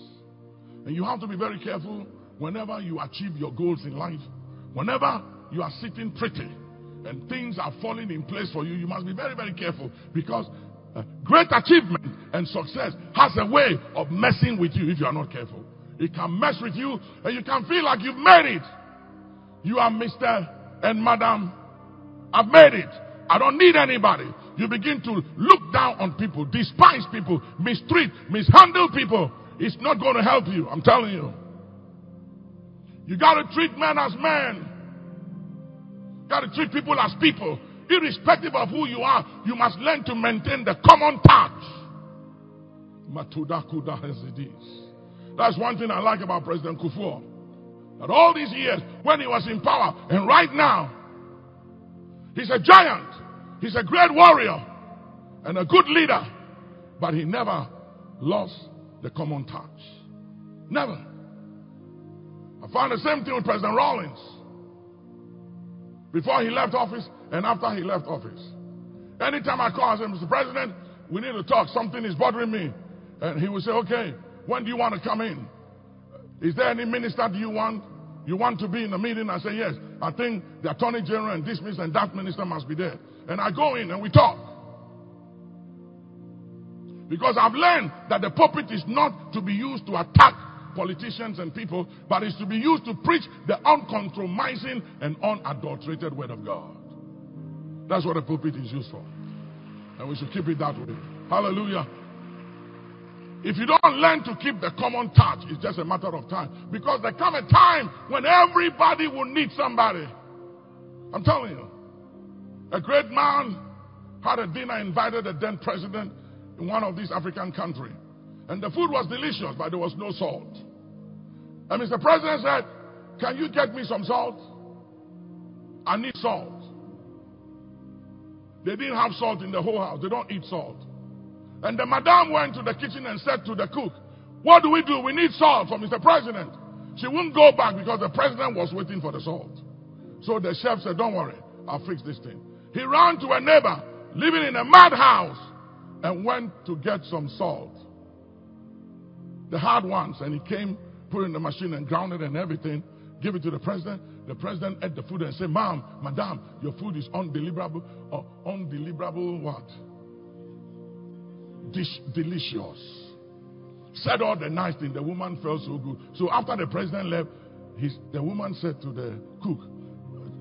And you have to be very careful whenever you achieve your goals in life. Whenever you are sitting pretty and things are falling in place for you, you must be very, very careful because uh, great achievement and success has a way of messing with you if you are not careful. It can mess with you and you can feel like you've made it. You are Mr. and Madam. I've made it. I don't need anybody. You begin to look down on people, despise people, mistreat, mishandle people. It's not going to help you. I'm telling you. You got to treat men as men. You got to treat people as people. Irrespective of who you are, you must learn to maintain the common touch. Matudakuda as it is. That's one thing I like about President Kufuor. That all these years, when he was in power, and right now, he's a giant. He's a great warrior and a good leader. But he never lost the common touch. Never. I found the same thing with President Rawlings. Before he left office and after he left office. Anytime I call, I say, Mr. President, we need to talk. Something is bothering me. And he would say, okay, when do you want to come in? Is there any minister do you want? You want to be in the meeting? I say, yes. I think the attorney general and this minister and that minister must be there. And I go in and we talk. Because I've learned that the pulpit is not to be used to attack politicians and people, but it's to be used to preach the uncompromising and unadulterated word of God. That's what a pulpit is used for. And we should keep it that way. Hallelujah. If you don't learn to keep the common touch, it's just a matter of time. Because there come a time when everybody will need somebody. I'm telling you. A great man had a dinner, invited the then president in one of these African countries. And the food was delicious, but there was no salt. And Mr. President said, Can you get me some salt? I need salt. They didn't have salt in the whole house. They don't eat salt. And the madam went to the kitchen and said to the cook, What do we do? We need salt for Mr. President. She wouldn't go back because the president was waiting for the salt. So the chef said, Don't worry, I'll fix this thing. He ran to a neighbor living in a madhouse and went to get some salt. The hard ones. And he came, put in the machine and ground it and everything, give it to the president. The president ate the food and said, Ma'am, madam, your food is undeliverable, or undeliverable what? Dish, delicious. Said all the nice things. The woman felt so good. So after the president left, his, the woman said to the cook,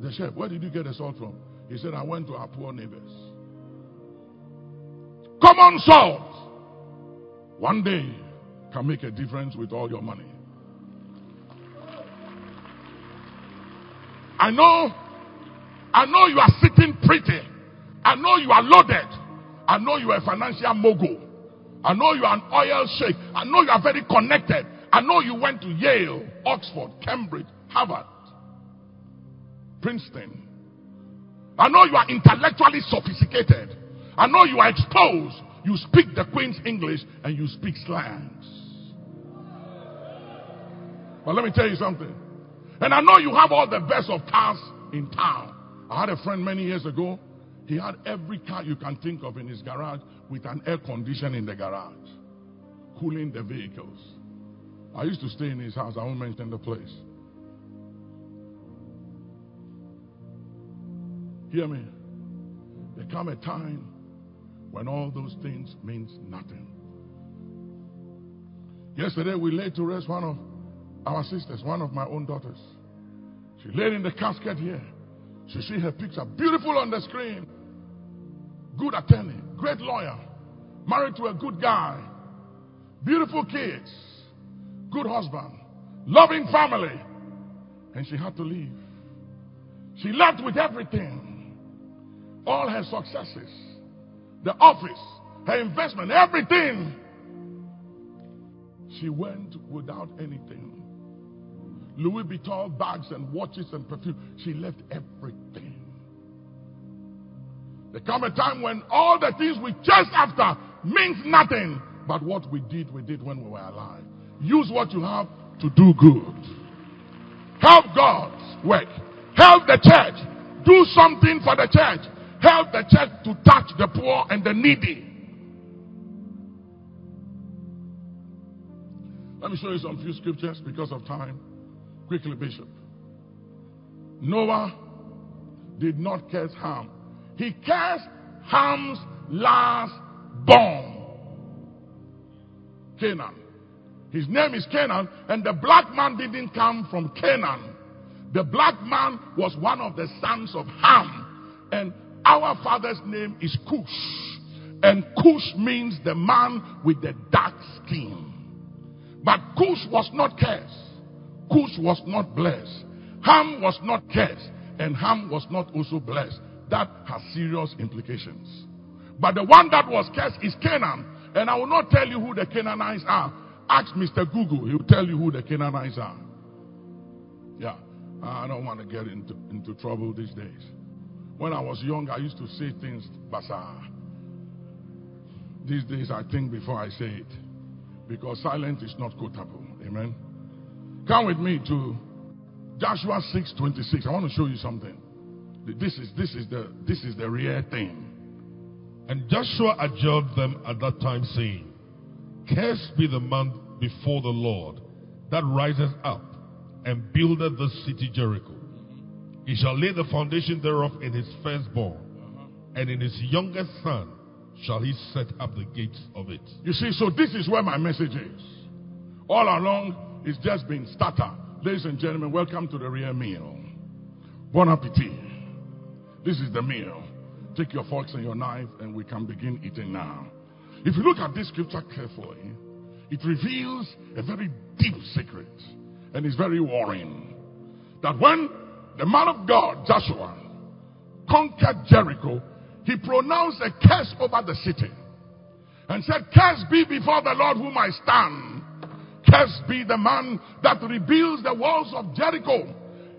the chef, where did you get the salt from? He said, I went to our poor neighbors. Common salt. One day can make a difference with all your money. I know, I know you are sitting pretty. I know you are loaded. I know you are a financial mogul. I know you are an oil sheikh. I know you are very connected. I know you went to Yale, Oxford, Cambridge, Harvard, Princeton. I know you are intellectually sophisticated. I know you are exposed. You speak the Queen's English and you speak slangs. But let me tell you something. And I know you have all the best of cars in town. I had a friend many years ago. He had every car you can think of in his garage with an air conditioner in the garage, cooling the vehicles. I used to stay in his house. I won't mention the place. Hear me. There come a time when all those things means nothing. Yesterday we laid to rest one of our sisters, one of my own daughters. She laid in the casket here. She see her picture, beautiful on the screen. Good attorney, great lawyer, married to a good guy, beautiful kids, good husband, loving family. And she had to leave. She left with everything. All her successes, the office, her investment, everything. She went without anything. Louis Vuitton bags and watches and perfume. She left everything. There come a time when all the things we chase after means nothing. But what we did, we did when we were alive. Use what you have to do good. Help God's work. Help the church. Do something for the church. Help the church to touch the poor and the needy. Let me show you some few scriptures because of time. Quickly, Bishop. Noah did not curse Ham. He cursed Ham's last born. Canaan. His name is Canaan, and the black man didn't come from Canaan. The black man was one of the sons of Ham. And our father's name is Cush. And Cush means the man with the dark skin. But Cush was not cursed. Cush was not blessed. Ham was not cursed. And Ham was not also blessed. That has serious implications. But the one that was cursed is Canaan. And I will not tell you who the Canaanites are. Ask Mr. Google. He will tell you who the Canaanites are. Yeah. I don't want to get into, into trouble these days. When I was young, I used to say things bizarre. These days, I think before I say it. Because silence is not quotable. Amen. Come with me to Joshua 6:26. I want to show you something. This is this is the this is the real thing. And Joshua adjured them at that time, saying, Cursed be the man before the Lord that rises up and buildeth the city Jericho. He shall lay the foundation thereof in his firstborn, and in his youngest son shall he set up the gates of it. You see, so this is where my message is. All along, it's just been starter. Ladies and gentlemen, welcome to the real meal. Bon appetit. This is the meal. Take your forks and your knife, and we can begin eating now. If you look at this scripture carefully, it reveals a very deep secret, and it's very worrying. That when the man of God, Joshua, conquered Jericho, he pronounced a curse over the city and said, Curse be before the Lord whom I stand Cursed be the man that rebuilds the walls of Jericho.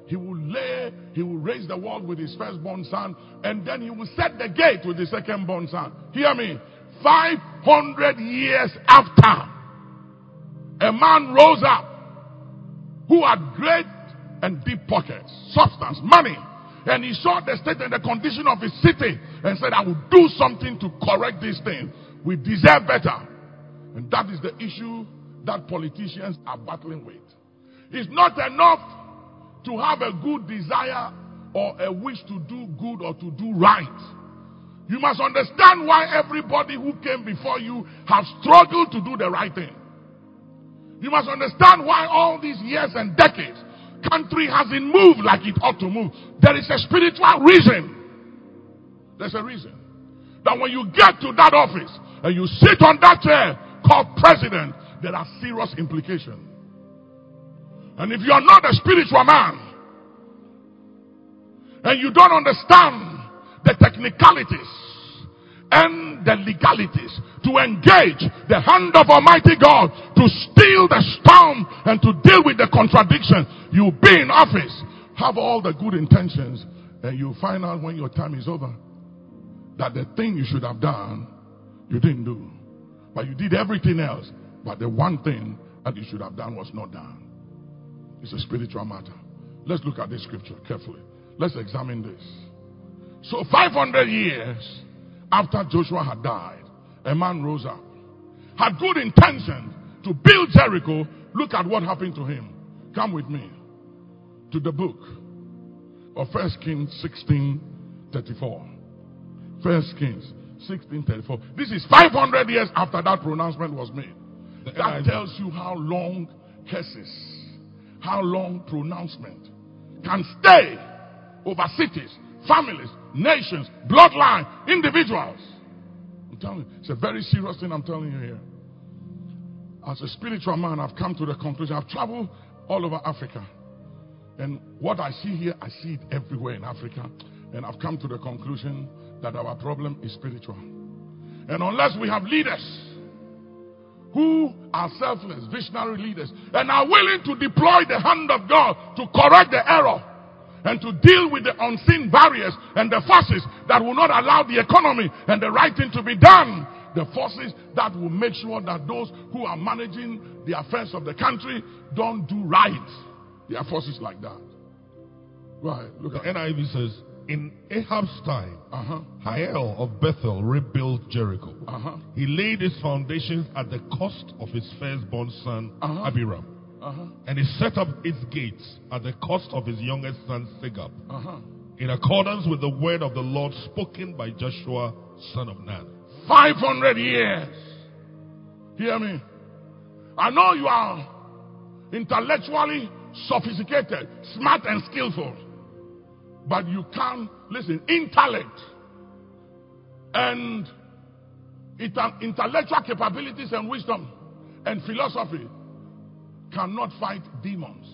He will lay, he will raise the wall with his firstborn son, and then he will set the gate with his secondborn son. Hear me. 500 years after, a man rose up who had great and deep pockets, substance, money, and he saw the state and the condition of his city and said, I will do something to correct this thing. We deserve better. And that is the issue that politicians are battling with. It's not enough to have a good desire or a wish to do good or to do right. You must understand why everybody who came before you have struggled to do the right thing. You must understand why all these years and decades country hasn't moved like it ought to move. There is a spiritual reason. There's a reason. That when you get to that office and you sit on that chair called president, there are serious implications. And if you are not a spiritual man, and you don't understand the technicalities and the legalities to engage the hand of Almighty God to steal the storm and to deal with the contradiction, you'll be in office, have all the good intentions, and you'll find out when your time is over that the thing you should have done, you didn't do. But you did everything else but the one thing that you should have done was not done. It's a spiritual matter. Let's look at this scripture carefully. Let's examine this. So 500 years after Joshua had died, a man rose up, had good intention to build Jericho. Look at what happened to him. Come with me to the book of First Kings 16 34. First Kings 16 34. This is 500 years after that pronouncement was made. That tells you how long curses, how long pronouncement can stay over cities, families, nations, bloodline, individuals. I'm telling you, it's a very serious thing I'm telling you here. As a spiritual man, I've come to the conclusion. I've traveled all over Africa. And what I see here, I see it everywhere in Africa. And I've come to the conclusion that our problem is spiritual. And unless we have leaders who are selfless, visionary leaders, and are willing to deploy the hand of God to correct the error and to deal with the unseen barriers and the forces that will not allow the economy and the right thing to be done. The forces that will make sure that those who are managing the affairs of the country don't do right. There are forces like that. Right. Look the NIV says, in Ahab's time, uh-huh. Hiel of Bethel rebuilt Jericho. Uh-huh. He laid its foundations at the cost of his firstborn son, uh-huh. Abiram. Uh-huh. And he set up its gates at the cost of his youngest son, Segub, uh-huh. in accordance with the word of the Lord spoken by Joshua, son of Nun. 500 years. Hear me. I know you are intellectually sophisticated, smart, and skillful. But you can't, listen, intellect and intellectual capabilities and wisdom and philosophy cannot fight demons.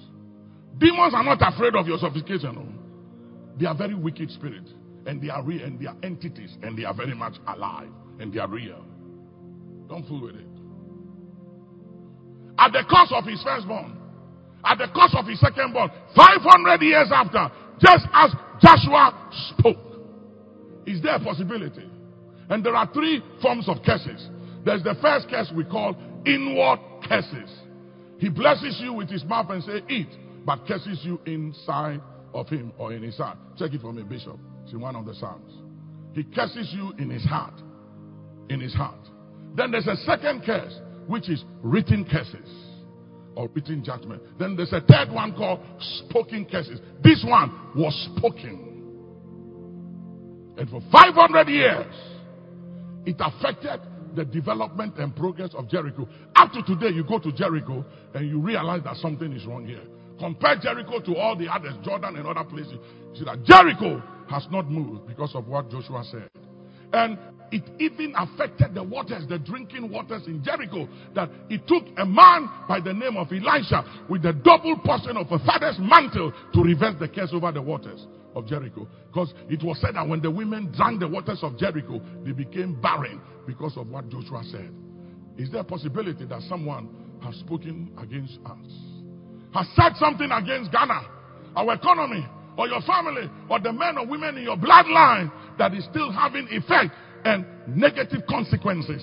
Demons are not afraid of your sophistication. No. They are very wicked spirits. And they are real and they are entities and they are very much alive and they are real. Don't fool with it. At the cost of his firstborn, at the cost of his secondborn, 500 years after, just as Joshua spoke. Is there a possibility? And there are three forms of curses. There's the first curse we call inward curses. He blesses you with his mouth and say, eat, but curses you inside of him or in his heart. Check it for me, Bishop. It's in one of the Psalms. He curses you in his heart. In his heart. Then there's a second curse, which is written curses or written judgment. Then there's a third one called spoken curses. This one was spoken. And for 500 years, it affected the development and progress of Jericho. Up to today, you go to Jericho and you realize that something is wrong here. Compare Jericho to all the others, Jordan and other places. You see that Jericho has not moved because of what Joshua said. And it even affected the waters, the drinking waters in Jericho. That it took a man by the name of Elisha with the double portion of a father's mantle to reverse the curse over the waters of Jericho. Because it was said that when the women drank the waters of Jericho, they became barren because of what Joshua said. Is there a possibility that someone has spoken against us? Has said something against Ghana, our economy, or your family, or the men or women in your bloodline that is still having effect and negative consequences.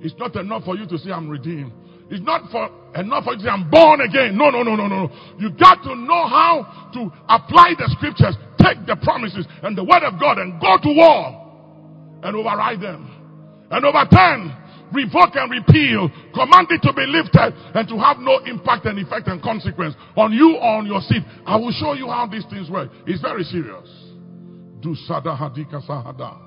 It's not enough for you to say, I'm redeemed. It's not for enough for you to say, I'm born again. No, no, no, no, no. You got to know how to apply the scriptures, take the promises and the word of God and go to war and override them and overturn, revoke and repeal, command it to be lifted and to have no impact and effect and consequence on you or on your seed. I will show you how these things work. It's very serious. Do sada hadika sahada.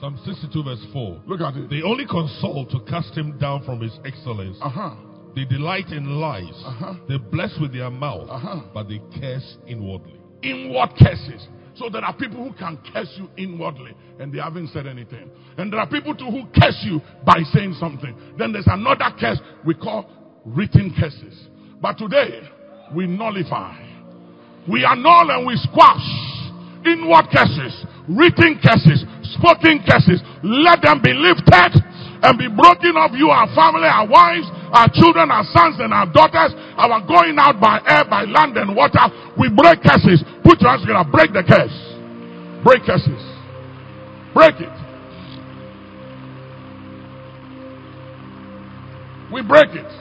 Psalm 62 verse 4. Look at it. They only consult to cast him down from his excellence. Uh-huh. They delight in lies. Uh-huh. They bless with their mouth, uh-huh. but they curse inwardly. Inward curses. So there are people who can curse you inwardly and they haven't said anything. And there are people too who curse you by saying something. Then there's another curse we call written curses. But today, we nullify. We annul and we squash inward curses, written curses, spoken curses, let them be lifted and be broken of you, our family, our wives, our children, our sons and our daughters, our going out by air, by land and water. We break curses. Put your hands together. Break the curse. Break curses. Break it. We break it.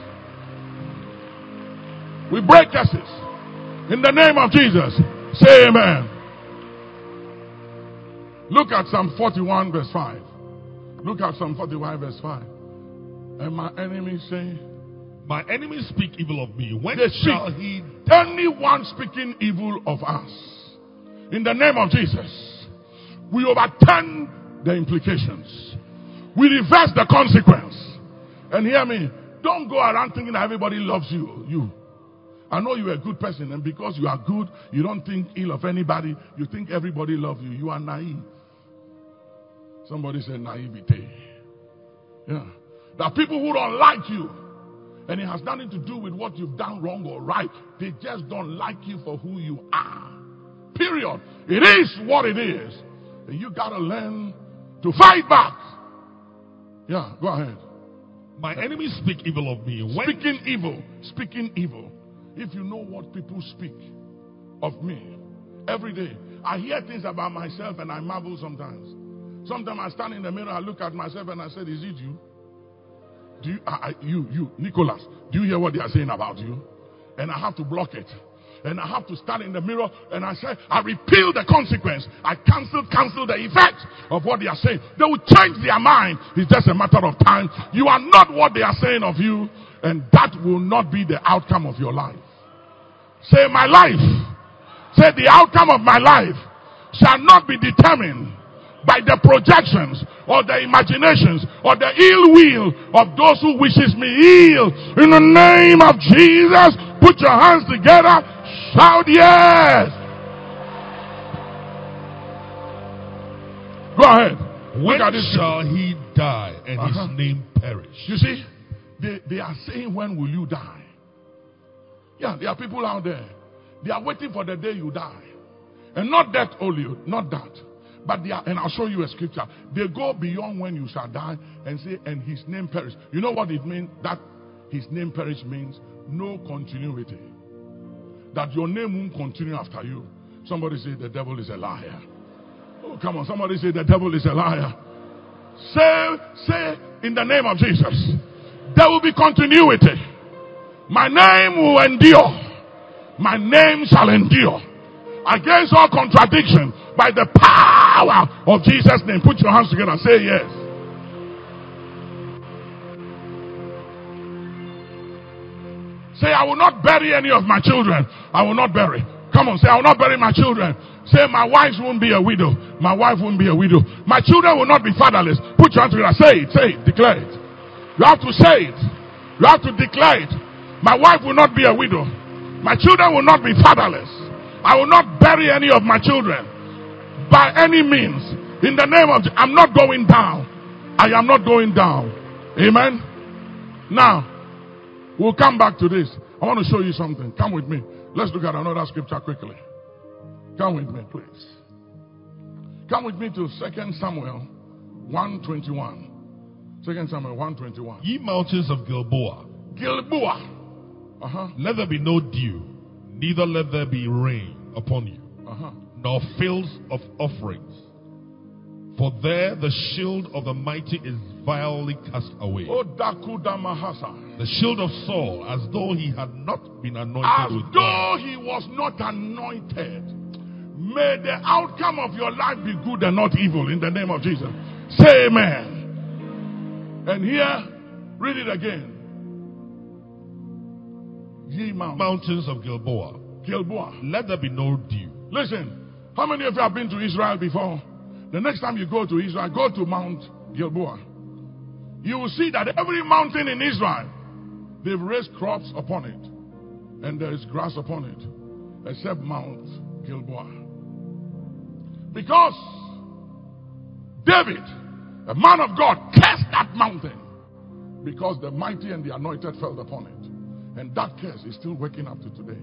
We break curses. In the name of Jesus. Say amen. Look at Psalm 41, verse 5. Look at Psalm 41, verse 5. And my enemies say, My enemies speak evil of me. When They shall speak. he anyone speaking evil of us, in the name of Jesus, we overturn the implications. We reverse the consequence. And hear me, don't go around thinking that everybody loves you. You. I know you're a good person, and because you are good, you don't think ill of anybody. You think everybody loves you. You are naive. Somebody said naivete. Yeah. There are people who don't like you. And it has nothing to do with what you've done wrong or right. They just don't like you for who you are. Period. It is what it is. And you gotta learn to fight back. Yeah, go ahead. my enemies speak evil of me. When Speaking evil, speaking evil. If you know what people speak of me every day, I hear things about myself and I marvel sometimes. Sometimes I stand in the mirror, I look at myself and I said, Is it you? Do you, I, I- you, you, Nicholas, do you hear what they are saying about you? And I have to block it. And I have to stand in the mirror and I say, I repeal the consequence. I cancel, cancel the effect of what they are saying. They will change their mind. It's just a matter of time. You are not what they are saying of you, and that will not be the outcome of your life. Say, my life. Say, the outcome of my life shall not be determined by the projections or the imaginations or the ill will of those who wishes me ill. In the name of Jesus, put your hands together, shout yes. Go ahead. when Look at this. shall he die and Uh-huh. his name perish? You see, they, they are saying, When will you die? Yeah, there are people out there. They are waiting for the day you die. And not that only, not that. But they are, and I'll show you a scripture. They go beyond when you shall die and say, and his name perish. You know what it means? That his name perish means no continuity. That your name won't continue after you. Somebody say the devil is a liar. Oh, come on. Somebody say the devil is a liar. Say, say in the name of Jesus, there will be continuity. My name will endure. My name shall endure. Against all contradiction, by the power of Jesus' name. Put your hands together and say yes. Say, I will not bury any of my children. I will not bury. Come on, say, I will not bury my children. Say, my wife won't be a widow. My wife won't be a widow. My children will not be fatherless. Put your hands together. Say it, say it, declare it. You have to say it. You have to declare it. My wife will not be a widow. My children will not be fatherless. I will not bury any of my children by any means. In the name of, I'm not going down. I am not going down. Amen. Now, we'll come back to this. I want to show you something. Come with me. Let's look at another scripture quickly. Come with me, please. Come with me to 2 Samuel 121. 2 Samuel 121. Ye mountains of Gilboa, Gilboa. Uh-huh. let there be no dew, neither let there be rain upon you, Uh-huh. nor fields of offerings. For there the shield of the mighty is vilely cast away. Oh. The shield of Saul, as though he had not been anointed As with oil. though he was not anointed. May the outcome of your life be good and not evil in the name of Jesus. Say amen. And here, read it again. Ye Mount Mountains of Gilboa, Gilboa. let there be no dew. Listen, how many of you have been to Israel before? The next time you go to Israel, go to Mount Gilboa. You will see that every mountain in Israel, they've raised crops upon it, and there is grass upon it, except Mount Gilboa. Because David, a man of God, cursed that mountain because the mighty and the anointed fell upon it. And that curse is still waking up to today.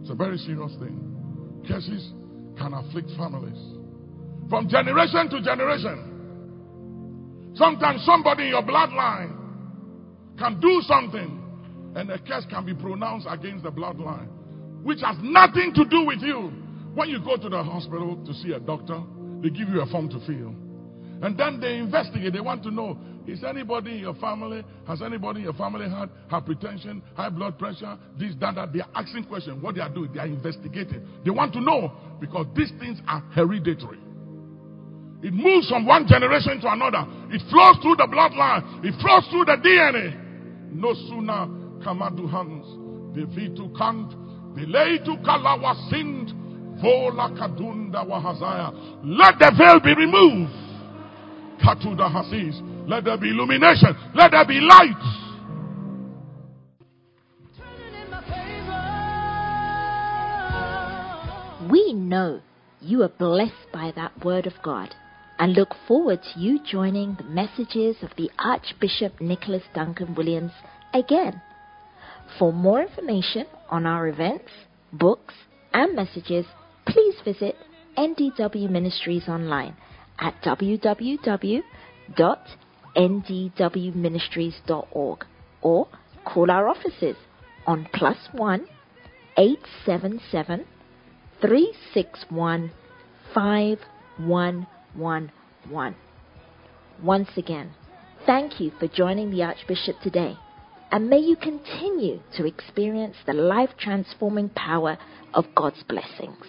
It's a very serious thing. Curses can afflict families from generation to generation. Sometimes somebody in your bloodline can do something and a curse can be pronounced against the bloodline, which has nothing to do with you. When you go to the hospital to see a doctor, they give you a form to fill. And then they investigate. They want to know Is anybody in your family, has anybody in your family had hypertension, high blood pressure, this, that, that? They are asking questions. What they are doing, they are investigating. They want to know because these things are hereditary. It moves from one generation to another. It flows through the bloodline. It flows through the DNA. No sooner kamadu hands, the vitu kant, the leitu kalawa sind, vola kadunda wahazaya. Let the veil be removed. Katuda hasis. Let there be illumination. Let there be light. We know you are blessed by that word of God and look forward to you joining the messages of the Archbishop Nicholas Duncan Williams again. For more information on our events, books, and messages, please visit NDW Ministries online at www.ndwministries.org or call our offices on plus one eight seven seven three six one five one one one. Once again, thank you for joining the Archbishop today, and may you continue to experience the life transforming power of God's blessings.